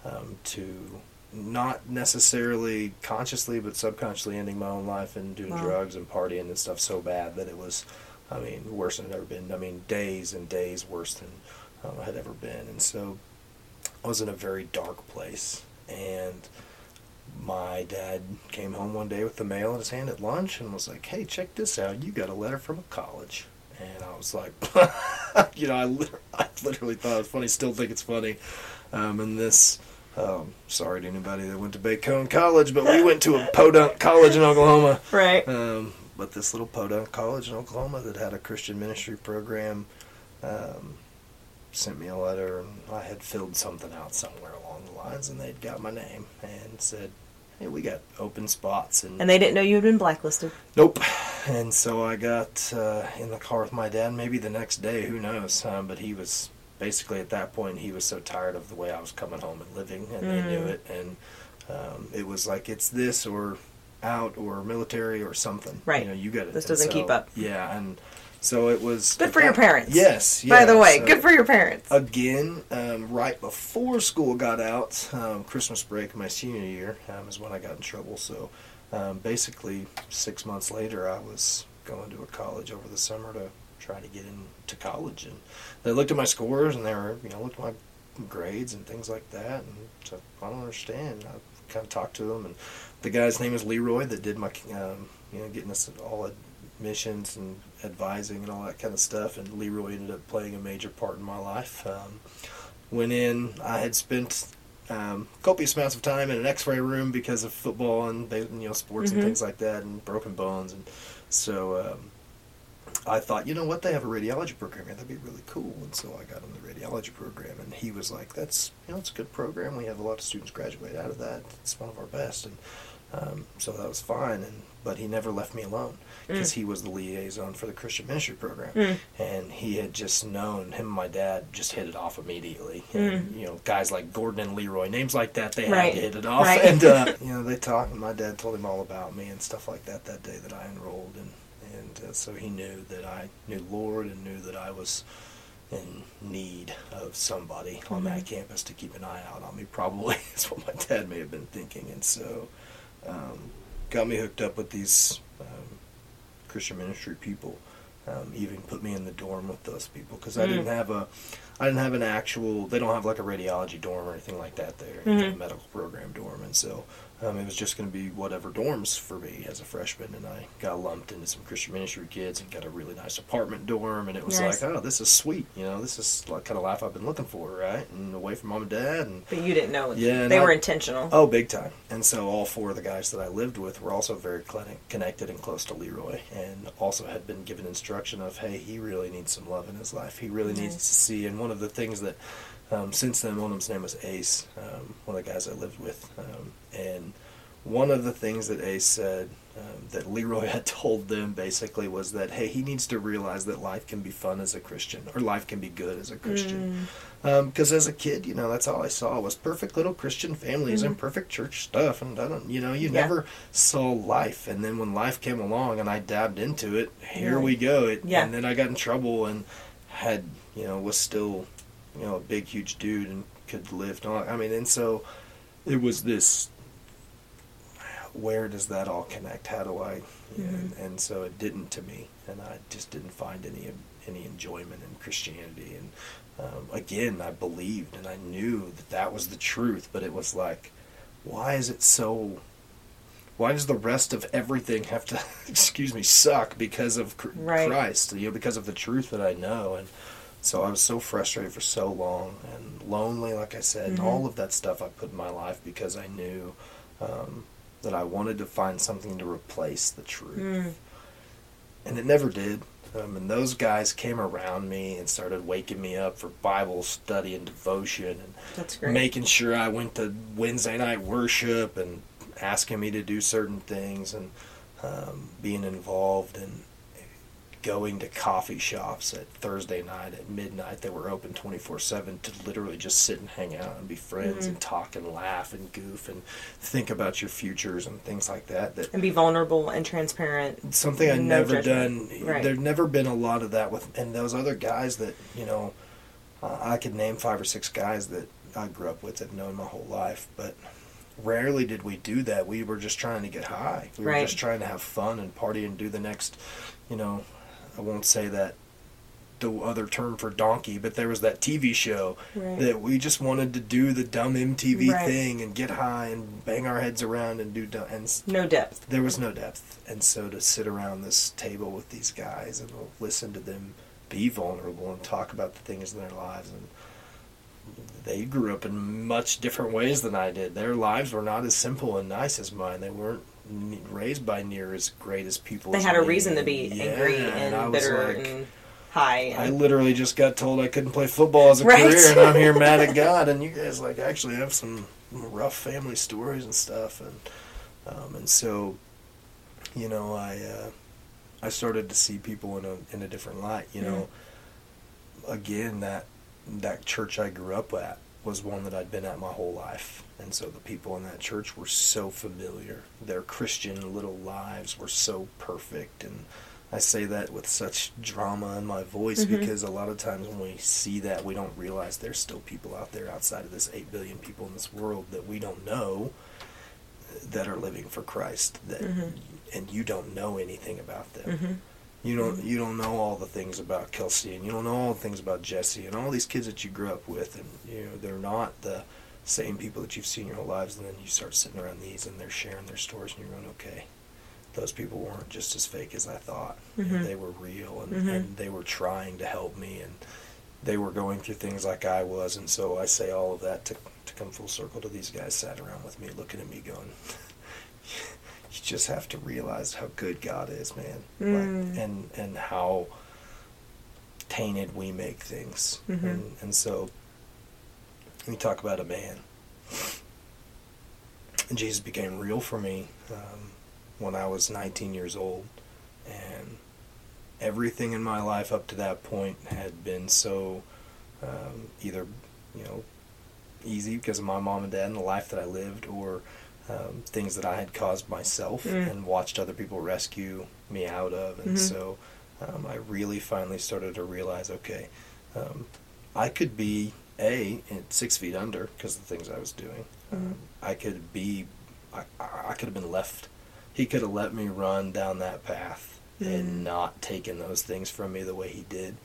um, to not necessarily consciously, but subconsciously ending my own life and doing Wow. drugs and partying and stuff so bad that it was, I mean, worse than it ever been. I mean, days and days worse than um, I had ever been. And so I was in a very dark place. And my dad came home one day with the mail in his hand at lunch and was like, "Hey, check this out! You got a letter from a college." And I was like, *laughs* you know, I, *laughs* I literally thought it was funny. Still think it's funny. Um, and this, um, sorry to anybody that went to Bacone College, but we went to a podunk college in Oklahoma. Right. Um, but this little podunk college in Oklahoma that had a Christian ministry program um, sent me a letter, and I had filled something out somewhere along the lines, and they'd got my name and said, "Hey, we got open spots." And, And they didn't know you had been blacklisted. nope. And so I got uh, in the car with my dad. Maybe the next day, who knows? Um, but he was basically at that point he was so tired of the way I was coming home and living, and they knew Mm. it, and um, it was like it's this or out or military or something. Right. You know, you got it. This doesn't keep up. Yeah, and so it was Good for your parents. Yes. By the way, so- good for your parents. again um, right before school got out um, christmas break my senior year um, is when i got in trouble so um, basically six months later i was going to a college over the summer to try to get into college. And they looked at my scores and they were you know looked at my grades and things like that. And so i don't understand. I kind of talked to them and the guy's name is leroy that did my um, you know getting us all admissions and advising and all that kind of stuff. And leroy ended up playing a major part in my life. Um, went in i had spent um, copious amounts of time in an x-ray room because of football and you know sports Mhm. and things like that and broken bones. And so um, I thought, you know what, they have a radiology program here. That'd be really cool. And so I got on the radiology program, and he was like, "That's you know, it's a good program. We have a lot of students graduate out of that. It's one of our best." And um, so that was fine. And but he never left me alone because Mm. he was the liaison for the Christian ministry program, Mm. and he had just known him and my dad just hit it off immediately. Mm. You know, guys like Gordon and Leroy, names like that, they Right. had to hit it off. Right. And uh, *laughs* you know, they talked. And my dad told him all about me and stuff like that that day that I enrolled and so he knew that I knew Lord and knew that I was in need of somebody on that Mhm. campus to keep an eye out on me. Probably *laughs* is what my dad may have been thinking, and so um, got me hooked up with these um, Christian ministry people. Um, even put me in the dorm with those people because I Mm. didn't have a, I didn't have an actual. They don't have like a radiology dorm or anything like that there. Mhm. medical program dorm, and so um, it was just going to be whatever dorms for me as a freshman, and I got lumped into some Christian ministry kids and got a really nice apartment dorm, and it was Nice. like, oh, this is sweet, you know, this is like kind of life I've been looking for, right? And away from mom and dad, and But you didn't know. Yeah, They I- were intentional. oh, big time. And so all four of the guys that I lived with were also very connected and close to Leroy, and also had been given instruction of, hey, he really needs some love in his life. He really needs to see. And one of the things that um, since then, one of them's name was Ace, um, one of the guys I lived with, um, and one of the things that Ace said um, that Leroy *laughs* had told them basically was that hey, he needs to realize that life can be fun as a Christian, or life can be good as a Christian. Mm. Because as a kid, you know, that's all I saw was perfect little Christian families and Mhm. perfect church stuff, and I don't, you know, you Yeah. never saw life. And then when life came along and I dabbed into it, here Right. we go. It, Yeah. And then I got in trouble and had, you know, was still, you know, a big, huge dude and could lift on. I mean, and so it was this. Where does that all connect? How do I? Know, and, and so it didn't to me, and I just didn't find any any enjoyment in Christianity. And um, again, I believed and I knew that that was the truth, but it was like, why is it so? Why does the rest of everything have to, *laughs* excuse me, suck because of Cr- Right. Christ? You know, because of the truth that I know, and so I was so frustrated for so long and lonely, like I said, and Mhm. all of that stuff I put in my life because I knew um, that I wanted to find something to replace the truth Mm. and it never did. Um, and those guys came around me and started waking me up for Bible study and devotion and making sure I went to Wednesday night worship and asking me to do certain things and um, being involved in going to coffee shops at Thursday night at midnight that were open 24 7 to literally just sit and hang out and be friends Mhm. and talk and laugh and goof and think about your futures and things like that that and be vulnerable and transparent. something I'd No never judgment. done. Right. There'd never been a lot of that with, and those other guys that you know, uh, I could name five or six guys that I grew up with, i've known my whole life, but rarely did we do that. We were just trying to get high. We Right. were just trying to have fun and party and do the next, you know, I won't say that the other term for donkey, but there was that TV show Right. that we just wanted to do the dumb MTV Right. thing and get high and bang our heads around and do dumb, and no depth. there was no depth and so to sit around this table with these guys and listen to them be vulnerable and talk about the things in their lives and they grew up in much different ways than I did. Their lives were not as simple and nice as mine. They weren't raised by near as great as people. They as had a reason to be Yeah, angry and and bitter like, and high. I literally just got told I couldn't play football as a Right. career, and I'm here *laughs* mad at God. And you guys like actually have some rough family stories and stuff, and um, and so, you know, I uh, I started to see people in a in a different light. You know, again that that church I grew up at was one that I'd been at my whole life, and so the people in that church were so familiar. Their Christian little lives were so perfect, and I say that with such drama in my voice Mhm. because a lot of times when we see that, we don't realize there's still people out there outside of this 8 billion people in this world that we don't know that are living for Christ that Mhm. and you don't know anything about them. Mhm. You don't you don't know all the things about Kelsey and you don't know all the things about Jesse and all these kids that you grew up with and you know they're not the same people that you've seen your whole lives and then you start sitting around these and they're sharing their stories and you're going okay those people weren't just as fake as I thought Mhm. they were real and, Mhm. and they were trying to help me and they were going through things like I was and so I say all of that to to come full circle to these guys sat around with me looking at me going you just have to realize how good God is, man, Mm. like, and and how tainted we make things, Mhm. and and so you talk about a man, and Jesus became real for me um, when I was 19 years old, and everything in my life up to that point had been so um, either you know easy because of my mom and dad and the life that I lived, or um, things that I had caused myself Mm. and watched other people rescue me out of. And Mhm. so um, I really finally started to realize okay, um, I could be A, six feet under because of the things I was doing. Um, I could be, I, I could have been left. He could have let me run down that path Mm. and not taken those things from me the way he did.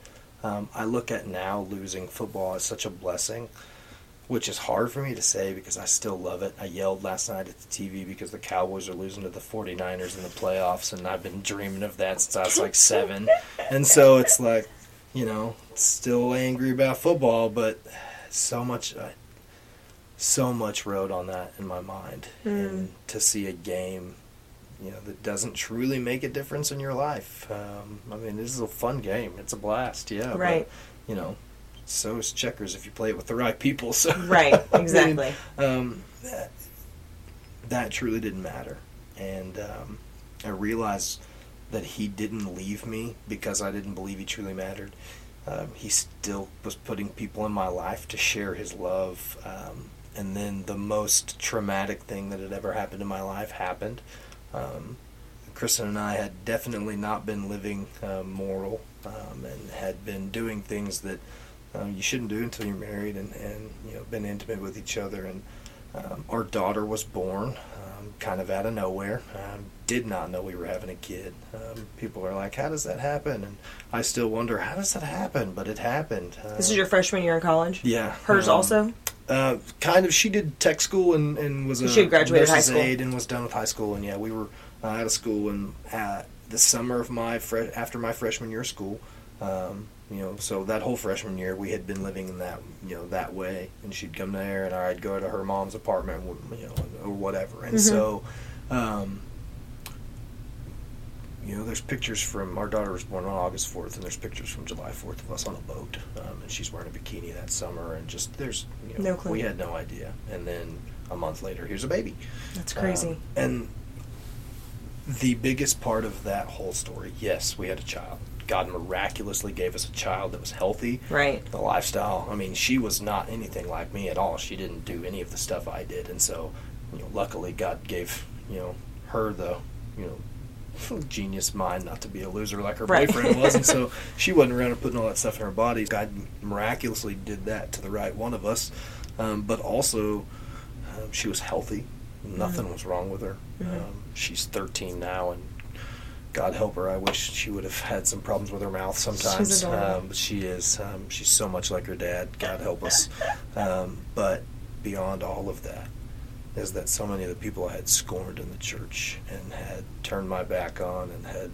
Um, I look at now losing football as such a blessing which is hard for me to say because I still love it. I yelled last night at the TV because the Cowboys are losing to the 49ers in the playoffs, and I've been dreaming of that since I was like seven. And so it's like, you know, still angry about football, but so much, uh, so much rode on that in my mind. Mm. And to see a game, you know, that doesn't truly make a difference in your life. Um, I mean, this is a fun game. It's a blast, yeah. Right. But, you know, so is checkers if you play it with the right people. So Right, I *laughs* mean, exactly. um, that, that truly didn't matter, and um, I realized that he didn't leave me because I didn't believe he truly mattered. Um, he still was putting people in my life to share his love. Um, and then the most traumatic thing that had ever happened in my life happened. Um, Kristen and I had definitely not been living uh, moral um, and had been doing things that um, you shouldn't do until you're married and, and you know been intimate with each other. And um, our daughter was born um, kind of out of nowhere. Um, did not know we were having a kid. Um, people are like, "How does that happen?" And I still wonder, "How does that happen?" But it happened. Uh, This is your freshman year in college? yeah. Hers also? uh, kind of. She did tech school and, and was a She had graduated high school. aide and was done with high school. And yeah, we were uh, out of school and uh, the summer of my fre- after my freshman year of school. Um, you know, so that whole freshman year we had been living in that you know that way, and she'd come there and I'd go to her mom's apartment, you know, or whatever. And Mhm. so. Um, you know, there's pictures from our daughter was born on August 4th, and there's pictures from July 4th of us on a boat, um, and she's wearing a bikini that summer, and just there's, you know, No clue. we had no idea, and then a month later, here's a baby. That's crazy. Um, and the biggest part of that whole story, yes, we had a child. God miraculously gave us a child that was healthy. right. The lifestyle. I mean, she was not anything like me at all. She didn't do any of the stuff I did, and so, you know, luckily God gave you know her the you know *laughs* genius mind not to be a loser like her Right. boyfriend was, and so *laughs* she wasn't around and putting all that stuff in her body. God miraculously did that to the right one of us, um, but also um, she was healthy. Nothing was wrong with her. Mhm. Um, she's 13 now, and God help her. I wish she would have had some problems with her mouth sometimes. Um, but she is. Um, she's so much like her dad. God help us. Um, but beyond all of that is that so many of the people I had scorned in the church and had turned my back on and had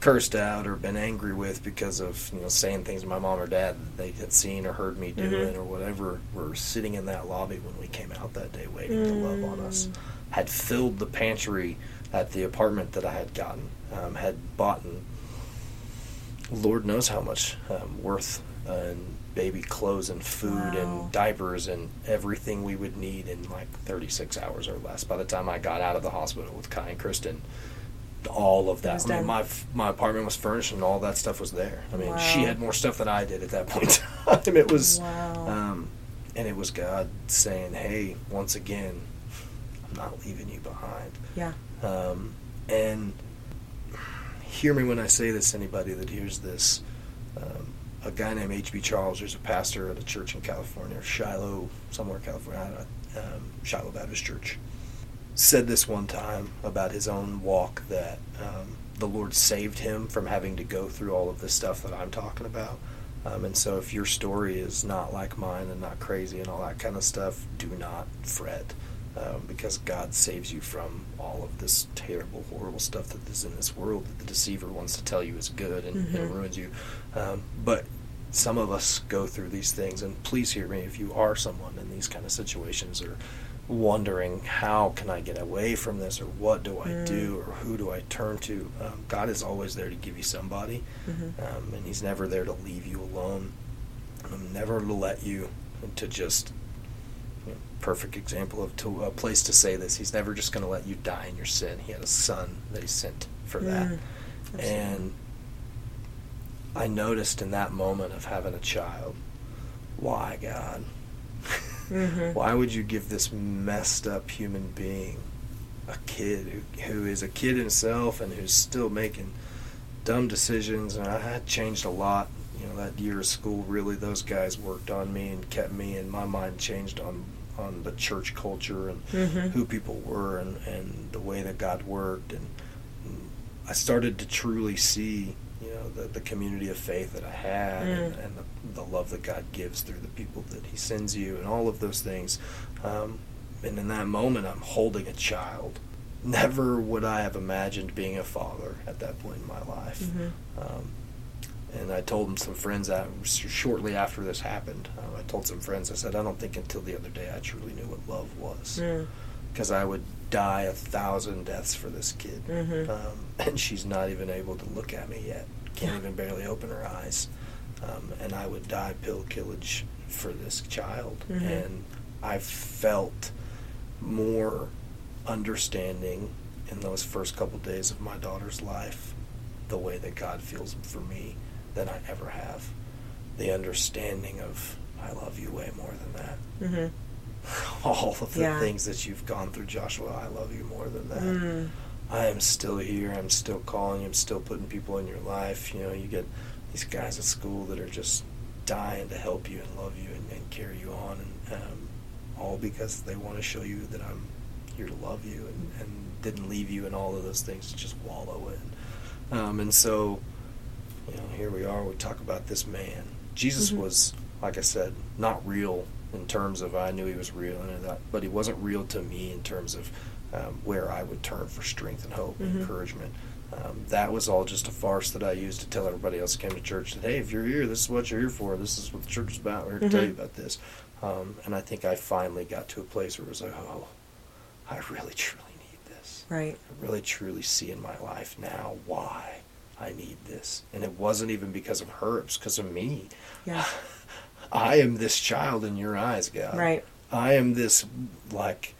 cursed out or been angry with because of you know saying things to my mom or dad that they had seen or heard me doing Mhm. or whatever were sitting in that lobby when we came out that day waiting to love on us Mm. had filled the pantry at the apartment that i had gotten um, had bought and lord knows how much um, worth uh, in baby clothes and food Wow. and diapers and everything we would need in like 36 hours or less by the time i got out of the hospital with kai and kristen all of that. I mean, done. my my apartment was furnished and all that stuff was there. I mean, she had more stuff than I did at that *laughs* point in time. It was, Wow. um, and it was God saying, "Hey, once again, I'm not leaving you behind." yeah. Um, and hear me when I say this. Anybody that hears this, um, a guy named H.B. Charles, who's a pastor at a church in California, Shiloh, somewhere in California, um, Shiloh Baptist Church, said this one time about his own walk that um, the Lord saved him from having to go through all of this stuff that I'm talking about. Um, and so, if your story is not like mine and not crazy and all that kind of stuff, do not fret um, because God saves you from all of this terrible, horrible stuff that is in this world that the deceiver wants to tell you is good and, and Mhm. ruins you. Um, but some of us go through these things, and please hear me if you are someone in these kind of situations or wondering how can I get away from this or what do I Mm. do or who do I turn to. Um, God is always there to give you somebody, Mhm. um, and He's never there to leave you alone, um, never to let you to just. Perfect example of to, a place to say this. He's never just going to let you die in your sin. He had a son that he sent for that, Mm. and I noticed in that moment of having a child, why God? Mhm. *laughs* Why would you give this messed up human being a kid who, who is a kid himself and who's still making dumb decisions? And I had changed a lot. You know, that year of school, really, those guys worked on me and kept me, and my mind changed on on the church culture and Mhm. who people were and, and the way that God worked. And, and I started to truly see, you know, the, the community of faith that I had and, Mm. and the, the love that God gives through the people that He sends you and all of those things. Um, and in that moment, I'm holding a child. Never would I have imagined being a father at that point in my life. Mhm. Um, and I told some friends that shortly after this happened. Uh, I told some friends, I said, I don't think until the other day I truly knew what love was. Because I would die a thousand deaths for this kid. Mhm. Um, *laughs* and she's not even able to look at me yet. Can't even barely open her eyes. Um, and I would die pill killage for this child. Mhm. And I felt more understanding in those first couple days of my daughter's life the way that God feels for me than I ever have. The understanding of I love you way more than that. Mhm. *laughs* All of the Yeah. things that you've gone through, Joshua, I love you more than that. Mm. I am still here. I'm still calling. you, I'm still putting people in your life. You know, you get these guys at school that are just dying to help you and love you and, and carry you on, and um, all because they want to show you that I'm here to love you and, and didn't leave you and all of those things to just wallow in. Um, and so, you know, here we are. We talk about this man. Jesus Mhm. was, like I said, not real in terms of I knew he was real, and that, but he wasn't real to me in terms of um, where I would turn for strength and hope and Mhm. encouragement. Um, that was all just a farce that I used to tell everybody else who came to church that hey, if you're here, this is what you're here for. This is what the church is about. We're here to tell you Mhm. about this. Um, and I think I finally got to a place where it was like, oh, I really *laughs* truly need this. Right. I really truly see in my life now why I need this. And it wasn't even because of her, it was because of me. Yeah. *sighs* I am this child in your eyes, God. Right. I am this like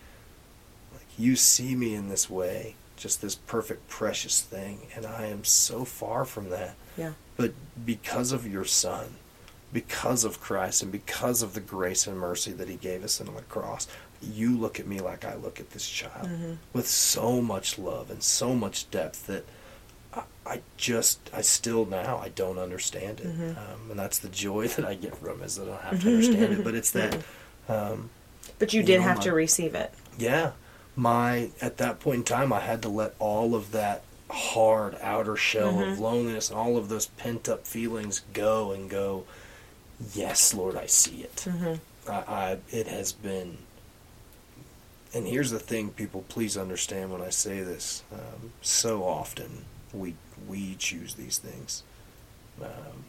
like you see me in this way, just this perfect precious thing, and I am so far from that. Yeah. But because of your son, because of Christ and because of the grace and mercy that he gave us on the cross, you look at me like I look at this child Mhm. with so much love and so much depth that I, I just, I still now, I don't understand it. Mhm. Um, and that's the joy *laughs* that I get from it, is that I don't have to understand it. But it's that, *laughs* um, But you You did know, have my- to receive it. yeah, my, at that point in time, I had to let all of that hard outer shell Mhm. of loneliness and all of those pent up feelings go and go, yes, Lord, I see it. Mhm. I, I it has been and here's the thing people please understand when i say this um, so often we we choose these things. Um,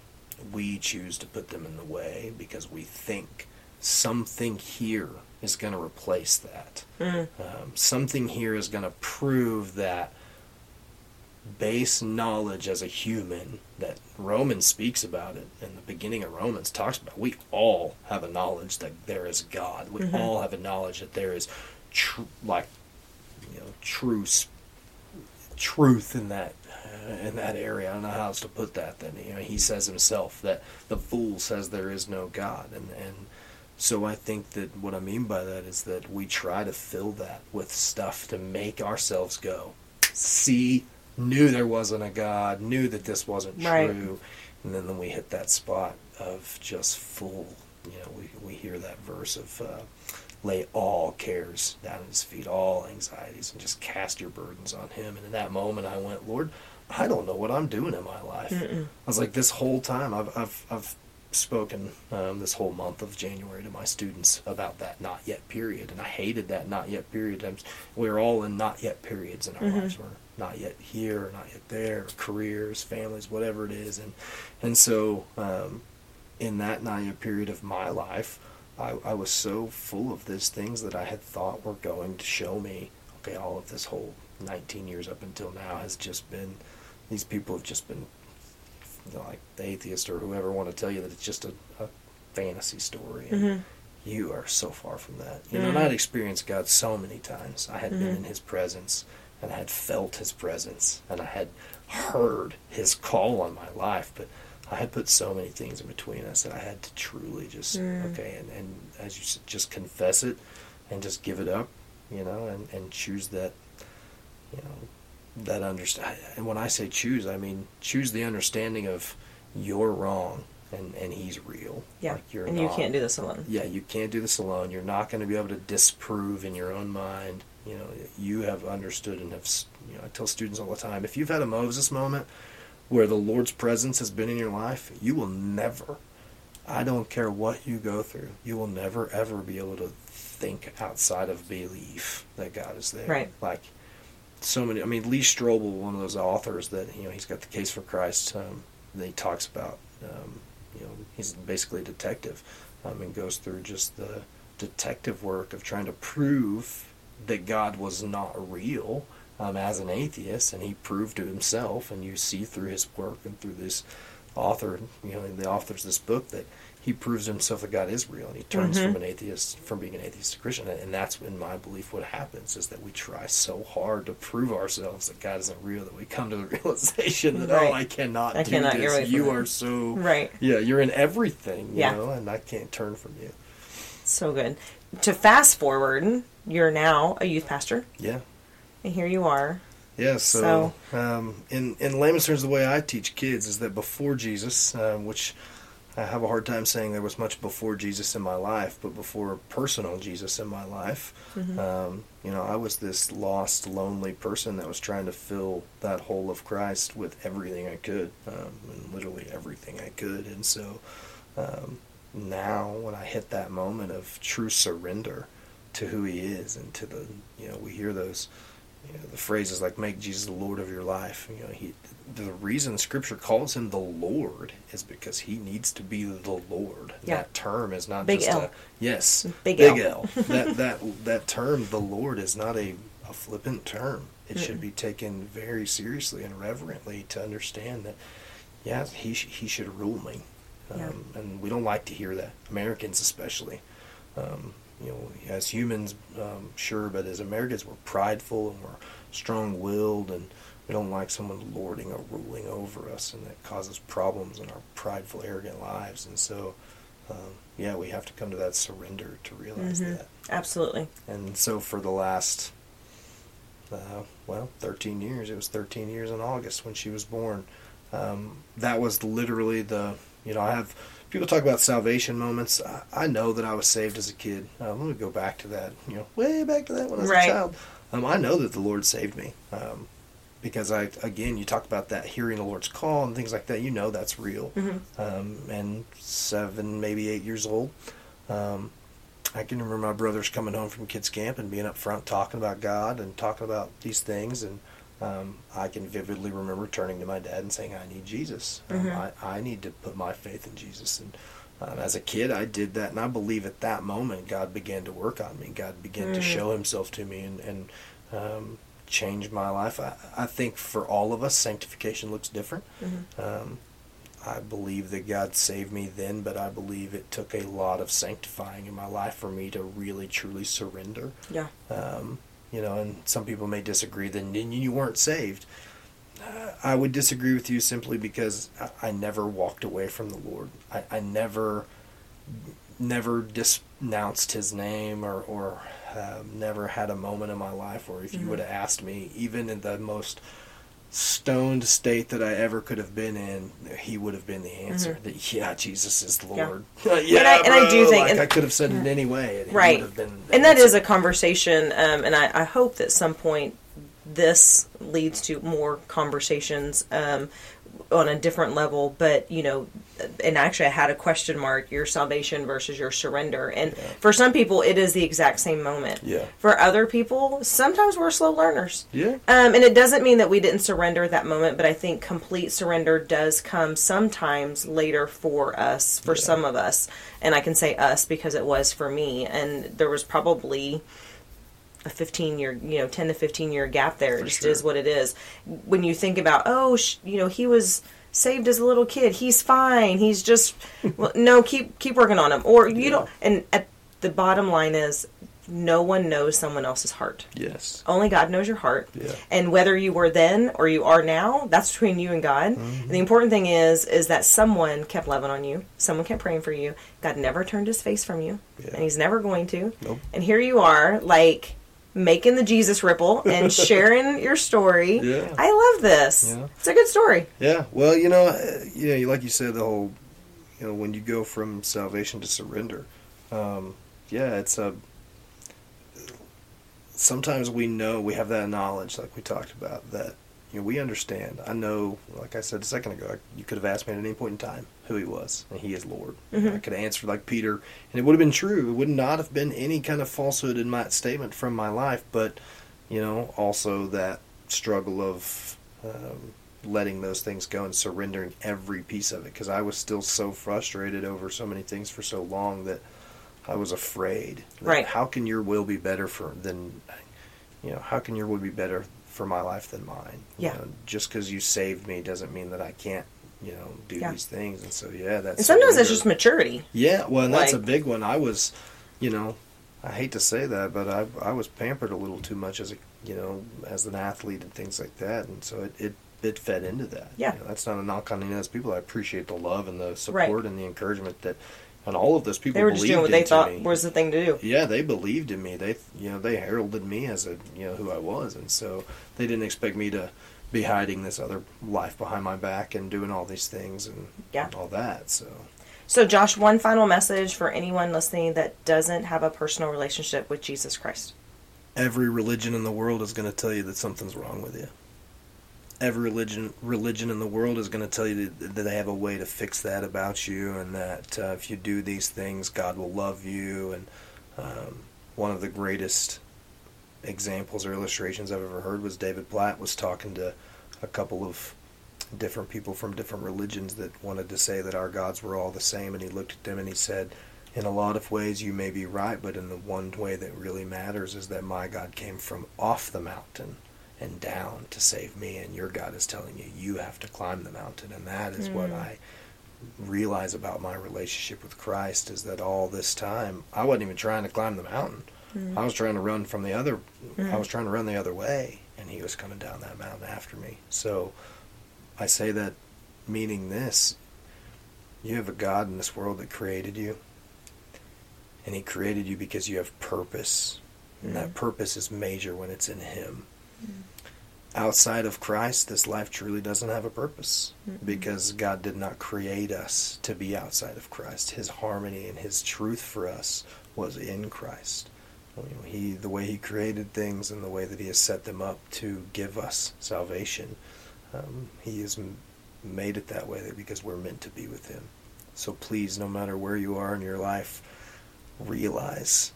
we choose to put them in the way because we think something here is going to replace that. Mm. Um, something here is going to prove that base knowledge as a human that Romans speaks about it in the beginning of Romans talks about. We all have a knowledge that there is God. We Mhm. all have a knowledge that there is tr- like you know truth truth in that in that area. I don't know how else to put that. Then you know he says himself that the fool says there is no God, and and so I think that what I mean by that is that we try to fill that with stuff to make ourselves go, see, knew there wasn't a God, knew that this wasn't Right. true, and then, then we hit that spot of just full. You know, we we hear that verse of. Uh, Lay all cares down at his feet, all anxieties, and just cast your burdens on him. And in that moment, I went, Lord, I don't know what I'm doing in my life. Mm-mm. I was like, this whole time, I've, I've, I've spoken um, this whole month of January to my students about that not yet period, and I hated that not yet period. I'm, we're all in not yet periods in our Mhm. lives. We're not yet here, not yet there, careers, families, whatever it is, and and so um, in that not yet period of my life, I, I was so full of these things that I had thought were going to show me. Okay, all of this whole 19 years up until now has just been these people have just been you know, like the atheist or whoever want to tell you that it's just a, a fantasy story. And Mhm. You are so far from that. You know, Mm. and I'd experienced God so many times. I had been Mhm. in His presence, and I had felt His presence, and I had heard His call on my life. But I had put so many things in between us that I had to truly just Mm. okay, and, and as you said, just confess it, and just give it up, you know, and, and choose that, you know, that understand. And when I say choose, I mean choose the understanding of you're wrong and and he's real. Yeah. Like you're and you can't do this alone. Yeah, you can't do this alone. You're not going to be able to disprove in your own mind. You know, you have understood and have. You know, I tell students all the time: if you've had a Moses moment where the Lord's presence has been in your life, you will never. I don't care what you go through. You will never ever be able to think outside of belief that God is there. Right. Like so many. I mean, Lee Strobel, one of those authors that you know, he's got the Case for Christ. Um, that he talks about. Um, you know, he's basically a detective, um, and goes through just the detective work of trying to prove that God was not real um, as an atheist, and he proved to himself. And you see through his work and through this author, you know, the author's this book that he proves himself that God is real, and he turns Mhm. from an atheist, from being an atheist to Christian, and that's in my belief what happens is that we try so hard to prove ourselves that God isn't real that we come to the *laughs* realization that Right. oh, I cannot I do cannot this. You are so Right. yeah, you're in everything, you Yeah. know, and I can't turn from you. So good. To fast forward, you're now a youth pastor, Yeah. and here you are. Yeah, so, Um, in in layman's terms, the way I teach kids is that before Jesus, um, which I have a hard time saying there was much before Jesus in my life, but before personal Jesus in my life, Mhm. um, you know, I was this lost, lonely person that was trying to fill that hole of Christ with everything I could, um, and literally everything I could. And so um, now, when I hit that moment of true surrender to who He is, and to the, you know, we hear those you know, the phrases like "make Jesus the Lord of your life." You know, he the reason Scripture calls him the Lord is because he needs to be the Lord. Yeah. That term is not Big just L. a yes, Big L. L. that that that term, the Lord, is not a, a flippant term. It should Mm-mm. be taken very seriously and reverently to understand that. Yeah, he sh- he should rule me, um, Yeah. and we don't like to hear that. Americans especially. Um, you know, as humans, um, sure, but as Americans, we're prideful and we're strong-willed, and we don't like someone lording or ruling over us, and that causes problems in our prideful, arrogant lives. And so, um, yeah, we have to come to that surrender to realize Mhm. that. Absolutely. And so, for the last, uh, well, 13 years, it was 13 years in August when she was born. Um, that was literally the, you know, I have people talk about salvation moments. I, I know that I was saved as a kid. Uh, let me go back to that, you know, way back to that when I was Right. a child. Um, I know that the Lord saved me. Um, because I, again, you talk about that hearing the Lord's call and things like that. You know that's real. Mhm. Um, and seven, maybe eight years old. Um, I can remember my brothers coming home from kids camp and being up front talking about God and talking about these things and um, I can vividly remember turning to my dad and saying, "I need Jesus. Um, Mhm. I, I need to put my faith in Jesus." And um, as a kid, I did that, and I believe at that moment God began to work on me. God began to Mm. show Himself to me and and um, change my life. I, I think for all of us, sanctification looks different. Mhm. Um, I believe that God saved me then, but I believe it took a lot of sanctifying in my life for me to really truly surrender. Yeah. Um, you know, and some people may disagree that then you weren't saved. Uh, I would disagree with you simply because I, I never walked away from the Lord. I, I never, never denounced His name or or um, never had a moment in my life where if you Mhm. would have asked me, even in the most stoned state that I ever could have been in, he would have been the answer. That yeah, Jesus is Lord. *laughs* Yeah, And I- and I do think- like I could have said it in any way, Right. would have been. the and that is a conversation um, and I, I hope that some point this leads to more conversations um, on a different level but you know and actually i had a question mark your salvation versus your surrender and Yeah. for some people it is the exact same moment Yeah. for other people sometimes we're slow learners Yeah. um, and it doesn't mean that we didn't surrender at that moment, but I think complete surrender does come sometimes later for us, for Yeah. some of us. And I can say us because it was for me. And there was probably a 15 year, you know, 10 to 15 year gap there. It just sure. is what it is. When you think about, oh, sh- you know, he was saved as a little kid. He's fine. He's just, *laughs* well, no, keep, keep working on him. Or you Yeah. don't, and at the bottom line is, no one knows someone else's heart. Yes. Only God knows your heart. Yeah. And whether you were then or you are now, that's between you and God. Mm-hmm. And the important thing is is that someone kept loving on you. Someone kept praying for you. God never turned his face from you. Yeah. And he's never going to. Nope. And here you are like making the Jesus ripple and *laughs* sharing your story. Yeah. I love this. Yeah. It's a good story. Yeah. Well, you know, uh, you know, like you said, the whole, you know, when you go from salvation to surrender, um, yeah, it's a. Sometimes we know we have that knowledge, like we talked about, that you know we understand. I know, like I said a second ago, you could have asked me at any point in time who he was, and he is Lord. Mhm. I could have answered like Peter, and it would have been true. It would not have been any kind of falsehood in my statement from my life, but you know, also that struggle of um, letting those things go and surrendering every piece of it because I was still so frustrated over so many things for so long that I was afraid. Right. How can your will be better for than, you know, how can your will be better for my life than mine? You Yeah. know, just because you saved me doesn't mean that I can't, you know, do Yeah. these things. And so yeah, that's And sometimes that's surrender. just maturity. Yeah, well, and that's a big one. I was, you know, I hate to say that, but I I was pampered a little too much as a you know as an athlete and things like that, and so it it, it fed into that. Yeah. You know, that's not a knock on any of those people. I appreciate the love and the Right. support and the encouragement that, and all of those people They were just doing what they thought me. was the thing to do. Yeah, they believed in me. They, you know, they heralded me as a, you know, who I was, and so they didn't expect me to be hiding this other life behind my back and doing all these things and Yeah. all that. So So, Josh, one final message for anyone listening that doesn't have a personal relationship with Jesus Christ. every religion in the world is going to tell you that something's wrong with you. Every religion religion in the world is going to tell you that, that they have a way to fix that about you, and that uh, if you do these things, God will love you. And um, one of the greatest examples or illustrations I've ever heard was David Platt was talking to a couple of different people from different religions that wanted to say that our gods were all the same, and he looked at them and he said, in a lot of ways you may be right, but in the one way that really matters is that my God came from off the mountain and down to save me, and your God is telling you you have to climb the mountain, and that is what Mm. I realize about my relationship with Christ is that all this time I wasn't even trying to climb the mountain. Mm. I was trying to run from the other I Mhm. was trying to run the other way and he was coming down that mountain after me. So I say that meaning this you have a God in this world that created you. And he created you because you have purpose. And that Mm. purpose is major when it's in him. Outside of Christ, this life truly doesn't have a purpose because God did not create us to be outside of Christ. His harmony and His truth for us was in Christ. You know, He, the way He created things and the way that He has set them up to give us salvation, um, He has m- made it that way because we're meant to be with Him. So please, no matter where you are in your life, realize,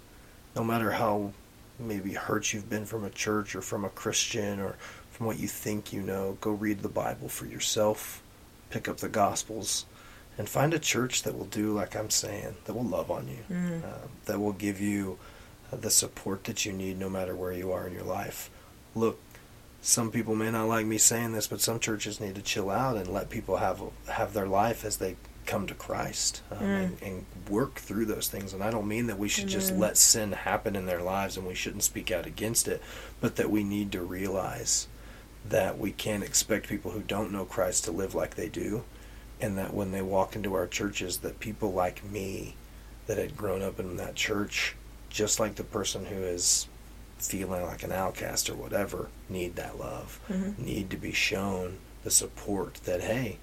no matter how maybe hurt you've been from a church or from a Christian or from what you think you know. Go read the Bible for yourself, pick up the Gospels, and find a church that will do like I'm saying, that will love on you, Mm. uh, that will give you the support that you need no matter where you are in your life. Look, some people may not like me saying this, but some churches need to chill out and let people have have their life as they come to Christ um, Mm. and, and work through those things. And I don't mean that we should just let sin happen in their lives and we shouldn't speak out against it, but that we need to realize that we can't expect people who don't know Christ to live like they do, and that when they walk into our churches, that people like me that had grown up in that church, just like the person who is feeling like an outcast or whatever, need that love, Mhm. need to be shown the support that hey,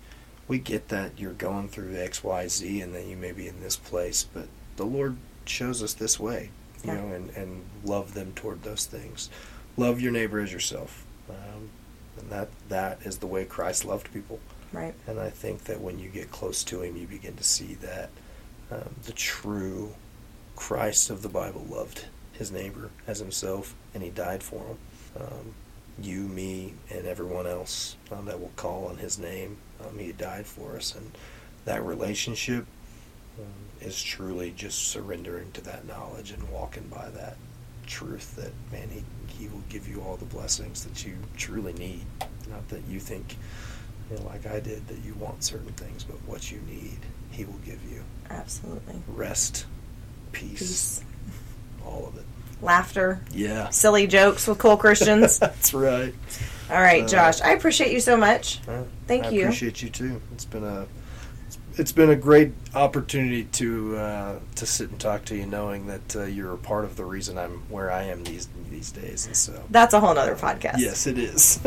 we get that you're going through X, Y, Z, and that you may be in this place, but the Lord shows us this way, you Yeah. know, and, and love them toward those things. Love your neighbor as yourself. Um, and that that is the way Christ loved people. Right. And I think that when you get close to Him, you begin to see that um, the true Christ of the Bible loved his neighbor as himself, and He died for him. Um, you, me, and everyone else um, that will call on His name, um, He died for us, and that relationship um, is truly just surrendering to that knowledge and walking by that truth that man he, he will give you all the blessings that you truly need not that you think you know, like i did that you want certain things but what you need he will give you Absolutely. rest peace, Peace. all of it Laughter. yeah Silly jokes with cool Christians. *laughs* that's right All right, Uh, Josh. I appreciate you so much. Uh, Thank I you. I appreciate you too it's been a it's been a great opportunity to uh, to sit and talk to you, knowing that uh, you're a part of the reason I'm where I am these these days, and so That's a whole nother podcast. yes, it is. *laughs*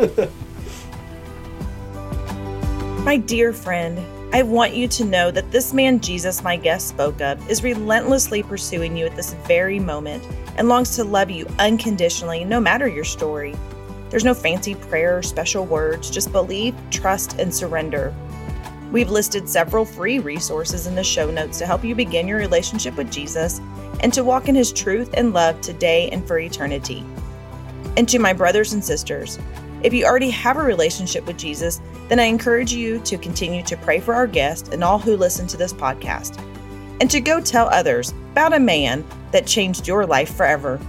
My dear friend, I want you to know that this man Jesus, my guest spoke of, is relentlessly pursuing you at this very moment and longs to love you unconditionally, no matter your story. There's no fancy prayer or special words, just believe, trust, and surrender. We've listed several free resources in the show notes to help you begin your relationship with Jesus and to walk in his truth and love today and for eternity. And to my brothers and sisters, if you already have a relationship with Jesus, then I encourage you to continue to pray for our guest and all who listen to this podcast, and to go tell others about a man that changed your life forever.